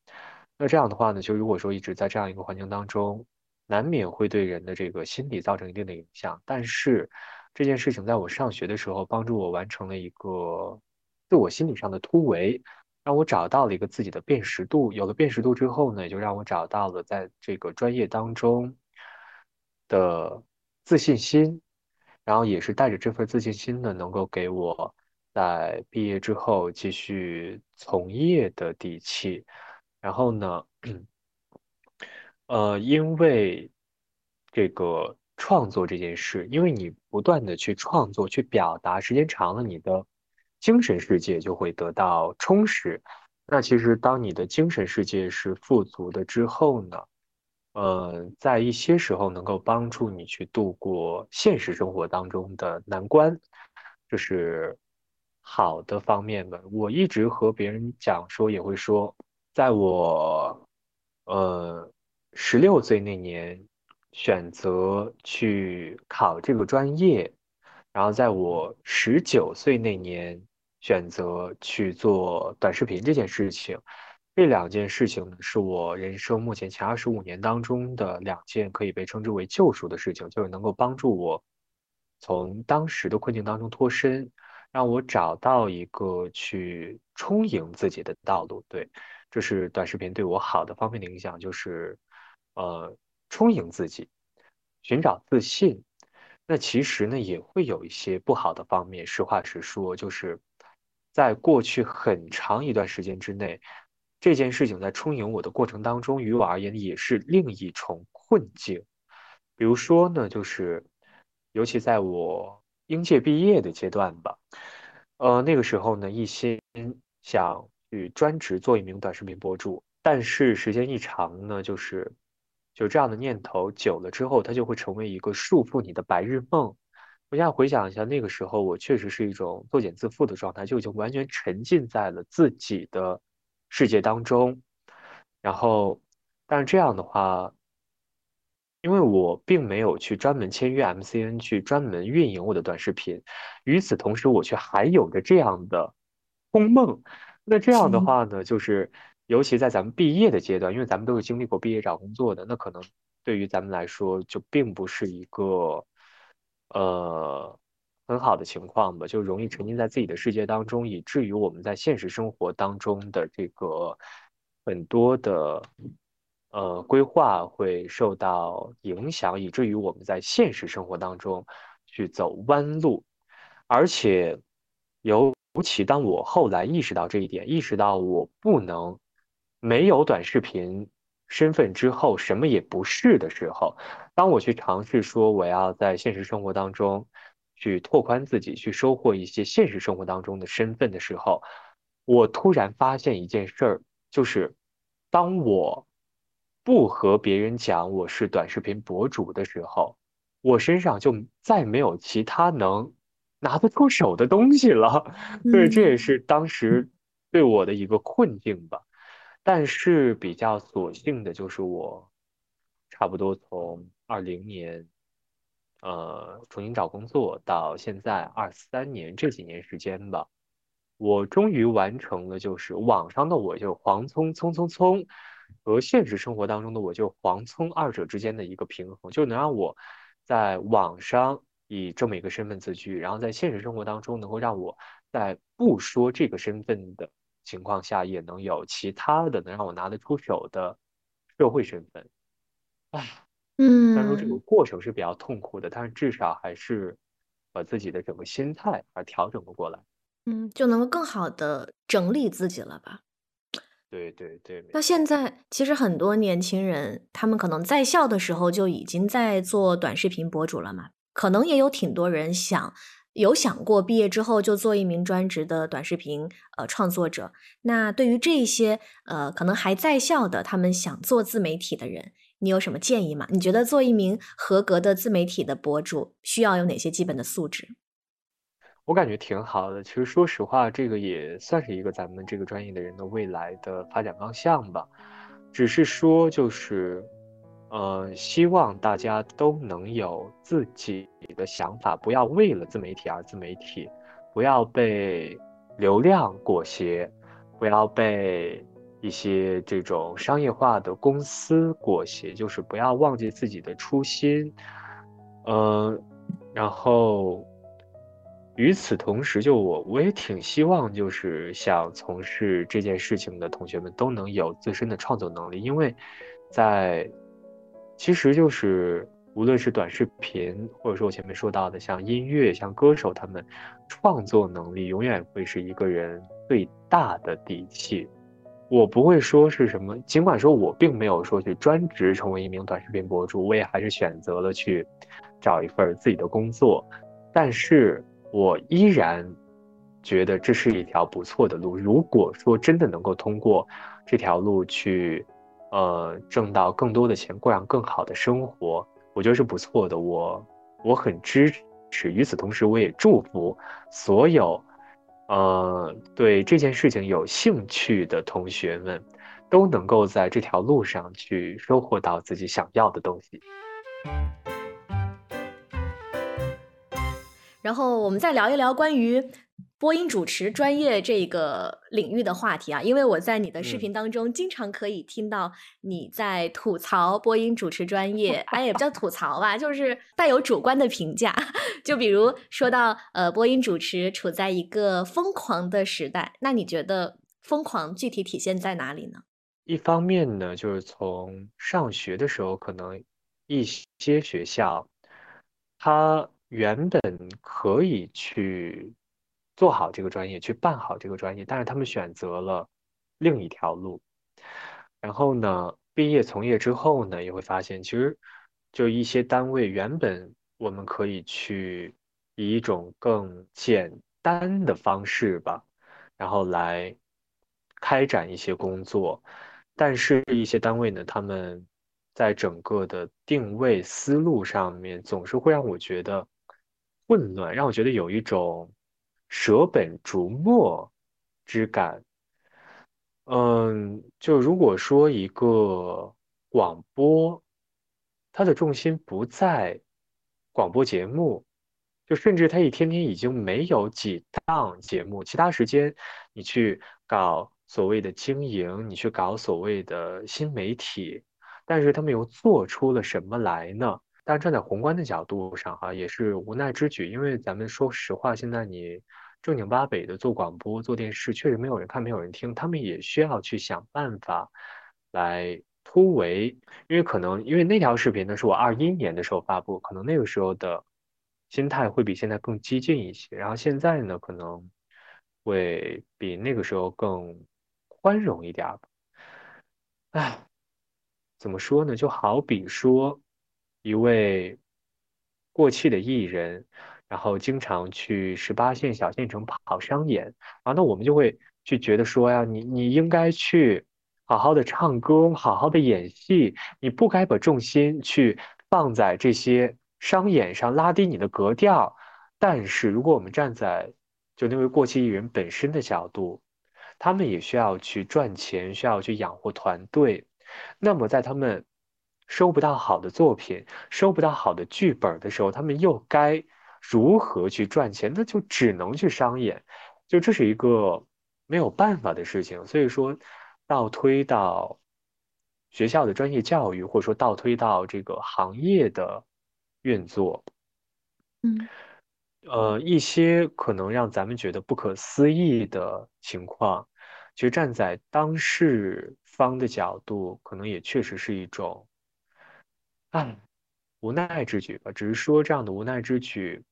那这样的话呢，就如果说一直在这样一个环境当中。难免会对人的这个心理造成一定的影响，但是这件事情在我上学的时候帮助我完成了一个自我心理上的突围，让我找到了一个自己的辨识度。有了辨识度之后呢，也就让我找到了在这个专业当中的自信心，然后也是带着这份自信心呢，能够给我在毕业之后继续从业的底气。然后呢？呃，因为这个创作这件事，因为你不断的去创作、去表达，时间长了，你的精神世界就会得到充实。那其实，当你的精神世界是富足的之后呢，呃，在一些时候能够帮助你去度过现实生活当中的难关，就是好的方面的。我一直和别人讲说，也会说，在我，呃。十六岁那年选择去考这个专业，然后在我十九岁那年选择去做短视频这件事情，这两件事情，是我人生目前前二十五年当中的两件可以被称之为救赎的事情，就是能够帮助我从当时的困境当中脱身，让我找到一个去充盈自己的道路。对，这是短视频对我好的方面的影响，就是。呃，充盈自己，寻找自信。那其实呢，也会有一些不好的方面。实话实说，就是在过去很长一段时间之内，这件事情在充盈我的过程当中，于我而言也是另一重困境。比如说呢，就是尤其在我应届毕业的阶段吧，呃，那个时候呢，一心想去专职做一名短视频博主，但是时间一长呢，就是。就这样的念头久了之后，它就会成为一个束缚你的白日梦。我现在回想一下，那个时候我确实是一种作茧自缚的状态，就已经完全沉浸在了自己的世界当中。然后，但是这样的话，因为我并没有去专门签约 MCN 去专门运营我的短视频，与此同时，我却还有着这样的空梦。那这样的话呢，就是。尤其在咱们毕业的阶段，因为咱们都是经历过毕业找工作的，那可能对于咱们来说就并不是一个呃很好的情况吧，就容易沉浸在自己的世界当中，以至于我们在现实生活当中的这个很多的呃规划会受到影响，以至于我们在现实生活当中去走弯路，而且尤其当我后来意识到这一点，意识到我不能。没有短视频身份之后，什么也不是的时候，当我去尝试说我要在现实生活当中去拓宽自己，去收获一些现实生活当中的身份的时候，我突然发现一件事儿，就是当我不和别人讲我是短视频博主的时候，我身上就再没有其他能拿得出手的东西了。对，这也是当时对我的一个困境吧。但是比较所幸的就是我，差不多从二零年呃重新找工作，到现在二三年这几年时间吧，我终于完成了，就是网上的我就黄聪聪聪聪，和现实生活当中的我就黄聪二者之间的一个平衡，就能让我在网上以这么一个身份自居，然后在现实生活当中能够让我在不说这个身份的情况下，也能有其他的能让我拿得出手的社会身份。唉。嗯，虽然说这个过程是比较痛苦的，但是至少还是把自己的整个心态而调整了过来。嗯，就能够更好的整理自己了吧？对对对。那现在其实很多年轻人，他们可能在校的时候就已经在做短视频博主了嘛？可能也有挺多人想有想过毕业之后就做一名专职的短视频呃创作者。那对于这些呃可能还在校的，他们想做自媒体的人。你有什么建议吗？你觉得做一名合格的自媒体的博主需要有哪些基本的素质？我感觉挺好的。其实说实话，这个也算是一个咱们这个专业的人的未来的发展方向吧。只是说，就是，呃，希望大家都能有自己的想法，不要为了自媒体而自媒体，不要被流量裹挟，不要被。一些这种商业化的公司裹挟，就是不要忘记自己的初心，嗯，然后与此同时，就我我也挺希望，就是想从事这件事情的同学们都能有自身的创作能力，因为在其实就是无论是短视频，或者说我前面说到的像音乐、像歌手，他们创作能力永远会是一个人最大的底气。我不会说是什么，尽管说我并没有说去专职成为一名短视频博主，我也还是选择了去找一份自己的工作，但是我依然觉得这是一条不错的路。如果说真的能够通过这条路去，呃，挣到更多的钱，过上更好的生活，我觉得是不错的。我我很支持，与此同时，我也祝福所有。呃，对这件事情有兴趣的同学们，都能够在这条路上去收获到自己想要的东西。然后我们再聊一聊关于。播音主持专业这个领域的话题啊，因为我在你的视频当中经常可以听到你在吐槽播音主持专业，哎，也不叫吐槽吧，就是带有主观的评价。就比如说到呃，播音主持处在一个疯狂的时代，那你觉得疯狂具体体现在哪里呢？一方面呢，就是从上学的时候，可能一些学校它原本可以去。做好这个专业，去办好这个专业，但是他们选择了另一条路。然后呢，毕业从业之后呢，也会发现，其实就一些单位原本我们可以去以一种更简单的方式吧，然后来开展一些工作，但是一些单位呢，他们在整个的定位思路上面，总是会让我觉得混乱，让我觉得有一种。舍本逐末之感，嗯，就如果说一个广播，它的重心不在广播节目，就甚至它一天天已经没有几档节目，其他时间你去搞所谓的经营，你去搞所谓的新媒体，但是他们又做出了什么来呢？但站在宏观的角度上，哈，也是无奈之举。因为咱们说实话，现在你正经八百的做广播、做电视，确实没有人看，没有人听。他们也需要去想办法来突围。因为可能，因为那条视频呢是我二一年的时候发布，可能那个时候的心态会比现在更激进一些。然后现在呢，可能会比那个时候更宽容一点吧。哎，怎么说呢？就好比说。一位过气的艺人，然后经常去十八线小县城跑商演，啊那我们就会去觉得说呀，你你应该去好好的唱歌，好好的演戏，你不该把重心去放在这些商演上，拉低你的格调。但是如果我们站在就那位过气艺人本身的角度，他们也需要去赚钱，需要去养活团队，那么在他们。收不到好的作品，收不到好的剧本的时候，他们又该如何去赚钱？那就只能去商演，就这是一个没有办法的事情。所以说，倒推到学校的专业教育，或者说倒推到这个行业的运作，嗯。呃，一些可能让咱们觉得不可思议的情况，其实站在当事方的角度，可能也确实是一种，唉，无奈之举吧。只是说这样的无奈之举，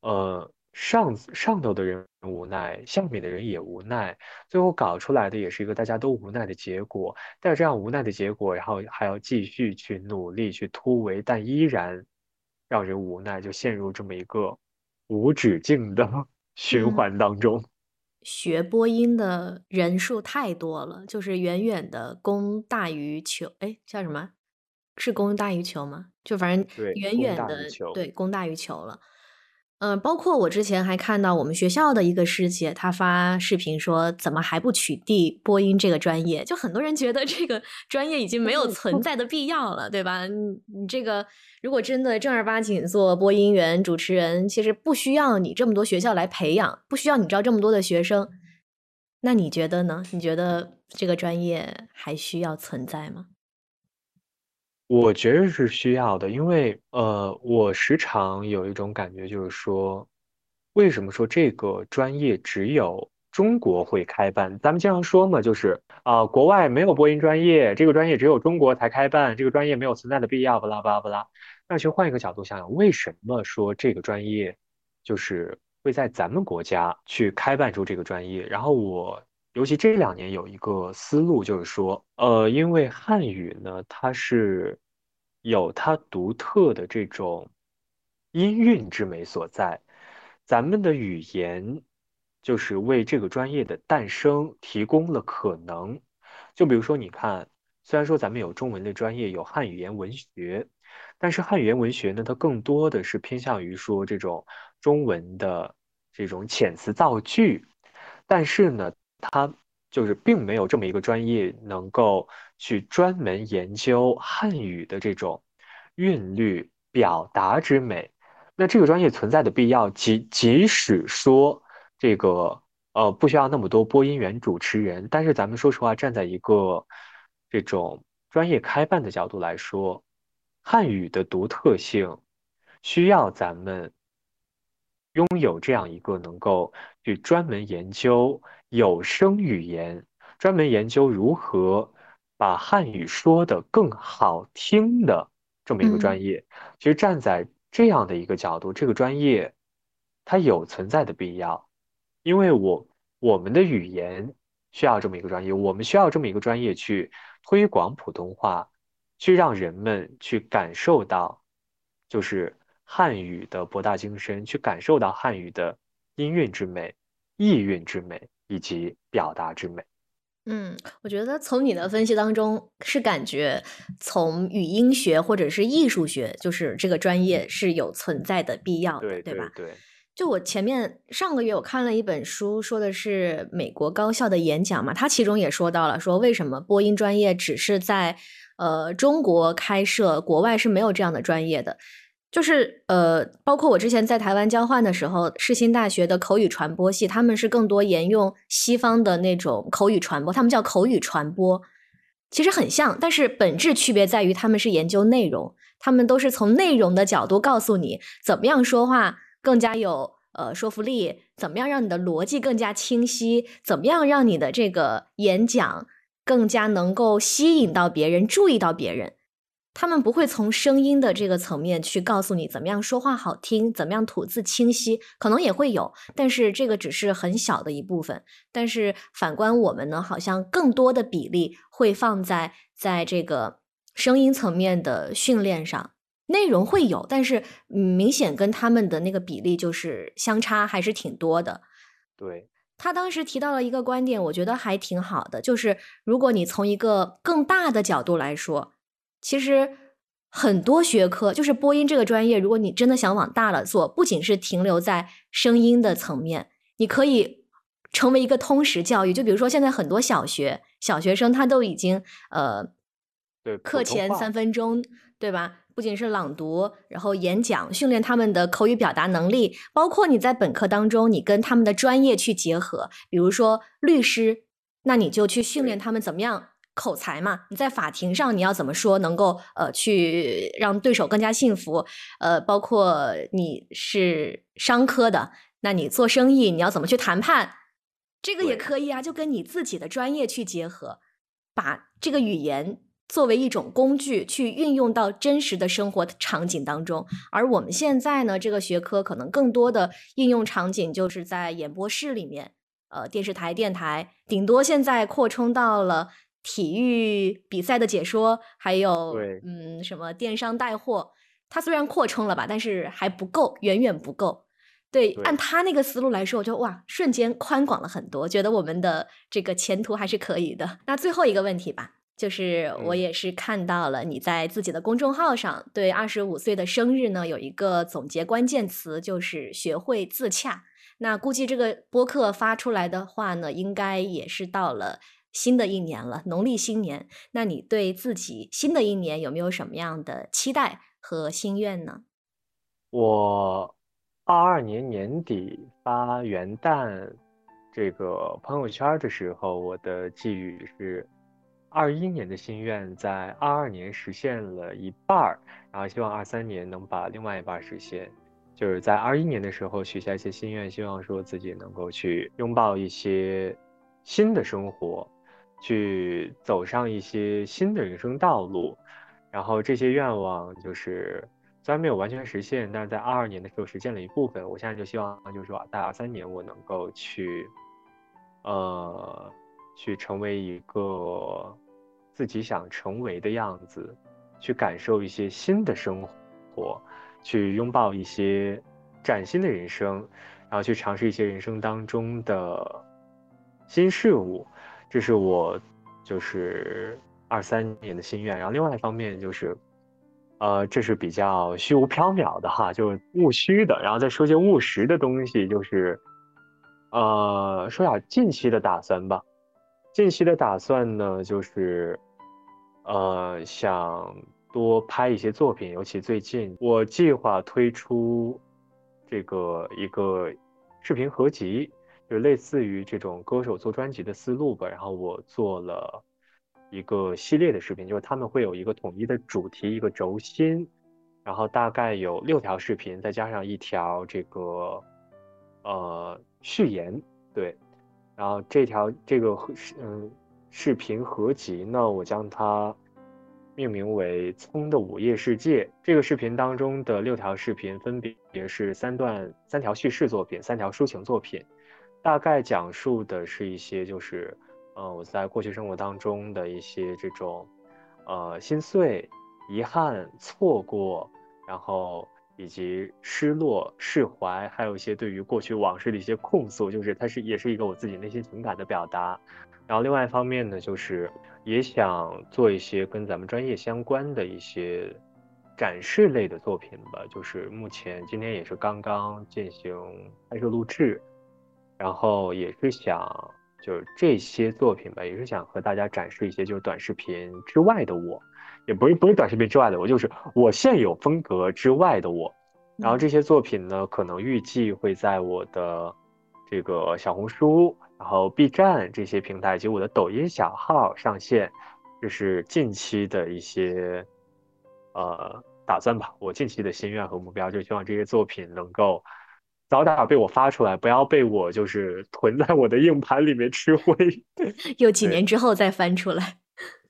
呃，上上头的人无奈，下面的人也无奈，最后搞出来的也是一个大家都无奈的结果。带着这样无奈的结果，然后还要继续去努力去突围，但依然。让人无奈，就陷入这么一个无止境的 循环当中。学播音的人数太多了，就是远远的供大于求。哎，叫什么？是供大于求吗？就反正远远的对供大于求了。嗯，包括我之前还看到我们学校的一个师姐，她发视频说，怎么还不取缔播音这个专业？就很多人觉得这个专业已经没有存在的必要了，对吧？你你这个如果真的正儿八经做播音员、主持人，其实不需要你这么多学校来培养，不需要你招这么多的学生。那你觉得呢？你觉得这个专业还需要存在吗？我觉得是需要的，因为呃，我时常有一种感觉，就是说，为什么说这个专业只有中国会开办？咱们经常说嘛，就是啊，国外没有播音专业，这个专业只有中国才开办，这个专业没有存在的必要，巴拉巴拉巴拉。那去换一个角度想想，为什么说这个专业就是会在咱们国家去开办出这个专业？然后我。尤其这两年有一个思路，就是说，呃，因为汉语呢，它是有它独特的这种音韵之美所在，咱们的语言就是为这个专业的诞生提供了可能。就比如说，你看，虽然说咱们有中文的专业，有汉语言文学，但是汉语言文学呢，它更多的是偏向于说这种中文的这种遣词造句，但是呢。它就是并没有这么一个专业能够去专门研究汉语的这种韵律表达之美。那这个专业存在的必要，即即使说这个呃不需要那么多播音员、主持人，但是咱们说实话，站在一个这种专业开办的角度来说，汉语的独特性需要咱们拥有这样一个能够去专门研究。有声语言专门研究如何把汉语说的更好听的这么一个专业，其实站在这样的一个角度，这个专业它有存在的必要，因为我我们的语言需要这么一个专业，我们需要这么一个专业去推广普通话，去让人们去感受到就是汉语的博大精深，去感受到汉语的音韵之美、意韵之美。以及表达之美。嗯，我觉得从你的分析当中是感觉，从语音学或者是艺术学，就是这个专业是有存在的必要的，对吧？对。就我前面上个月我看了一本书，说的是美国高校的演讲嘛，它其中也说到了，说为什么播音专业只是在呃中国开设，国外是没有这样的专业的。就是呃，包括我之前在台湾交换的时候，世新大学的口语传播系，他们是更多沿用西方的那种口语传播，他们叫口语传播，其实很像，但是本质区别在于他们是研究内容，他们都是从内容的角度告诉你怎么样说话更加有呃说服力，怎么样让你的逻辑更加清晰，怎么样让你的这个演讲更加能够吸引到别人，注意到别人。他们不会从声音的这个层面去告诉你怎么样说话好听，怎么样吐字清晰，可能也会有，但是这个只是很小的一部分。但是反观我们呢，好像更多的比例会放在在这个声音层面的训练上，内容会有，但是明显跟他们的那个比例就是相差还是挺多的。对他当时提到了一个观点，我觉得还挺好的，就是如果你从一个更大的角度来说。其实很多学科，就是播音这个专业，如果你真的想往大了做，不仅是停留在声音的层面，你可以成为一个通识教育。就比如说，现在很多小学小学生他都已经呃对，课前三分钟，对吧？不仅是朗读，然后演讲，训练他们的口语表达能力，包括你在本科当中，你跟他们的专业去结合，比如说律师，那你就去训练他们怎么样口才嘛？你在法庭上你要怎么说，能够呃去让对手更加信服？呃，包括你是商科的，那你做生意你要怎么去谈判？这个也可以啊，就跟你自己的专业去结合，把这个语言。作为一种工具去运用到真实的生活场景当中，而我们现在呢，这个学科可能更多的应用场景就是在演播室里面，呃，电视台、电台，顶多现在扩充到了体育比赛的解说，还有嗯，什么电商带货，它虽然扩充了吧，但是还不够，远远不够。对，按他那个思路来说，我就哇，瞬间宽广了很多，觉得我们的这个前途还是可以的。那最后一个问题吧。就是我也是看到了你在自己的公众号上对二十五岁的生日呢有一个总结关键词，就是学会自洽。那估计这个播客发出来的话呢，应该也是到了新的一年了，农历新年。那你对自己新的一年有没有什么样的期待和心愿呢？我二二年年底发元旦这个朋友圈的时候，我的寄语是。二一年的心愿在二二年实现了一半儿，然后希望二三年能把另外一半实现。就是在二一年的时候许下一些心愿，希望说自己能够去拥抱一些新的生活，去走上一些新的人生道路。然后这些愿望就是虽然没有完全实现，但是在二二年的时候实现了一部分。我现在就希望就是说在二三年我能够去，呃，去成为一个。自己想成为的样子，去感受一些新的生活，去拥抱一些崭新的人生，然后去尝试一些人生当中的新事物，这是我就是二三年的心愿。然后另外一方面就是，呃，这是比较虚无缥缈的哈，就务虚的。然后再说些务实的东西，就是，呃，说点近期的打算吧。近期的打算呢，就是。呃，想多拍一些作品，尤其最近我计划推出这个一个视频合集，就类似于这种歌手做专辑的思路吧。然后我做了一个系列的视频，就是他们会有一个统一的主题，一个轴心，然后大概有六条视频，再加上一条这个呃序言，对，然后这条这个嗯。视频合集呢，我将它命名为《葱的午夜世界》。这个视频当中的六条视频分别是三段、三条叙事作品，三条抒情作品，大概讲述的是一些就是，呃，我在过去生活当中的一些这种，呃，心碎、遗憾、错过，然后以及失落、释怀，还有一些对于过去往事的一些控诉，就是它是也是一个我自己内心情感的表达。然后另外一方面呢，就是也想做一些跟咱们专业相关的一些展示类的作品吧。就是目前今天也是刚刚进行拍摄录制，然后也是想就是这些作品吧，也是想和大家展示一些就是短视频之外的我，也不是不是短视频之外的我，就是我现有风格之外的我。然后这些作品呢，可能预计会在我的这个小红书。然后 B 站这些平台以及我的抖音小号上线，这是近期的一些呃打算吧。我近期的心愿和目标，就希望这些作品能够早点被我发出来，不要被我就是囤在我的硬盘里面吃灰。有几年之后再翻出来。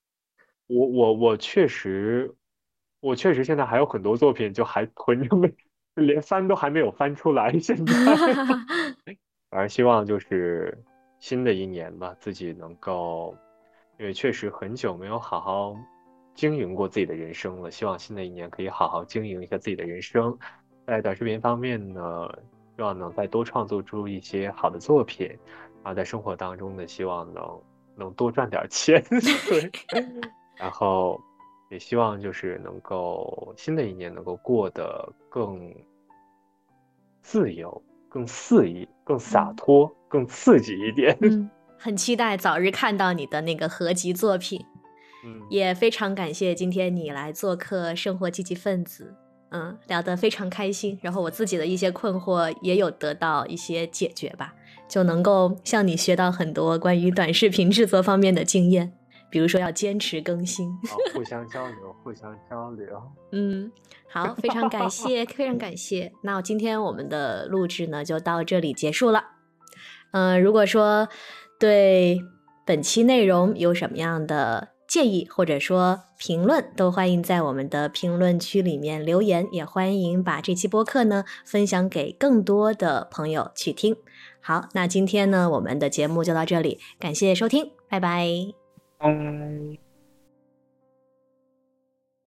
我我我确实，我确实现在还有很多作品就还囤着没，连翻都还没有翻出来。现在，反正希望就是。新的一年吧，自己能够，因为确实很久没有好好经营过自己的人生了。希望新的一年可以好好经营一下自己的人生。在短视频方面呢，希望能再多创作出一些好的作品。然后在生活当中呢，希望能能多赚点钱。对，然后也希望就是能够新的一年能够过得更自由、更肆意、更洒脱。更刺激一点，嗯，很期待早日看到你的那个合集作品。嗯，也非常感谢今天你来做客《生活积极分子》，嗯，聊得非常开心。然后我自己的一些困惑也有得到一些解决吧，就能够向你学到很多关于短视频制作方面的经验。比如说要坚持更新，互相交流，互相交流。嗯，好，非常感谢，非常感谢。那今天我们的录制呢，就到这里结束了。嗯，如果说对本期内容有什么样的建议或者说评论，都欢迎在我们的评论区里面留言，也欢迎把这期播客呢分享给更多的朋友去听。好，那今天呢，我们的节目就到这里，感谢收听，拜拜。拜。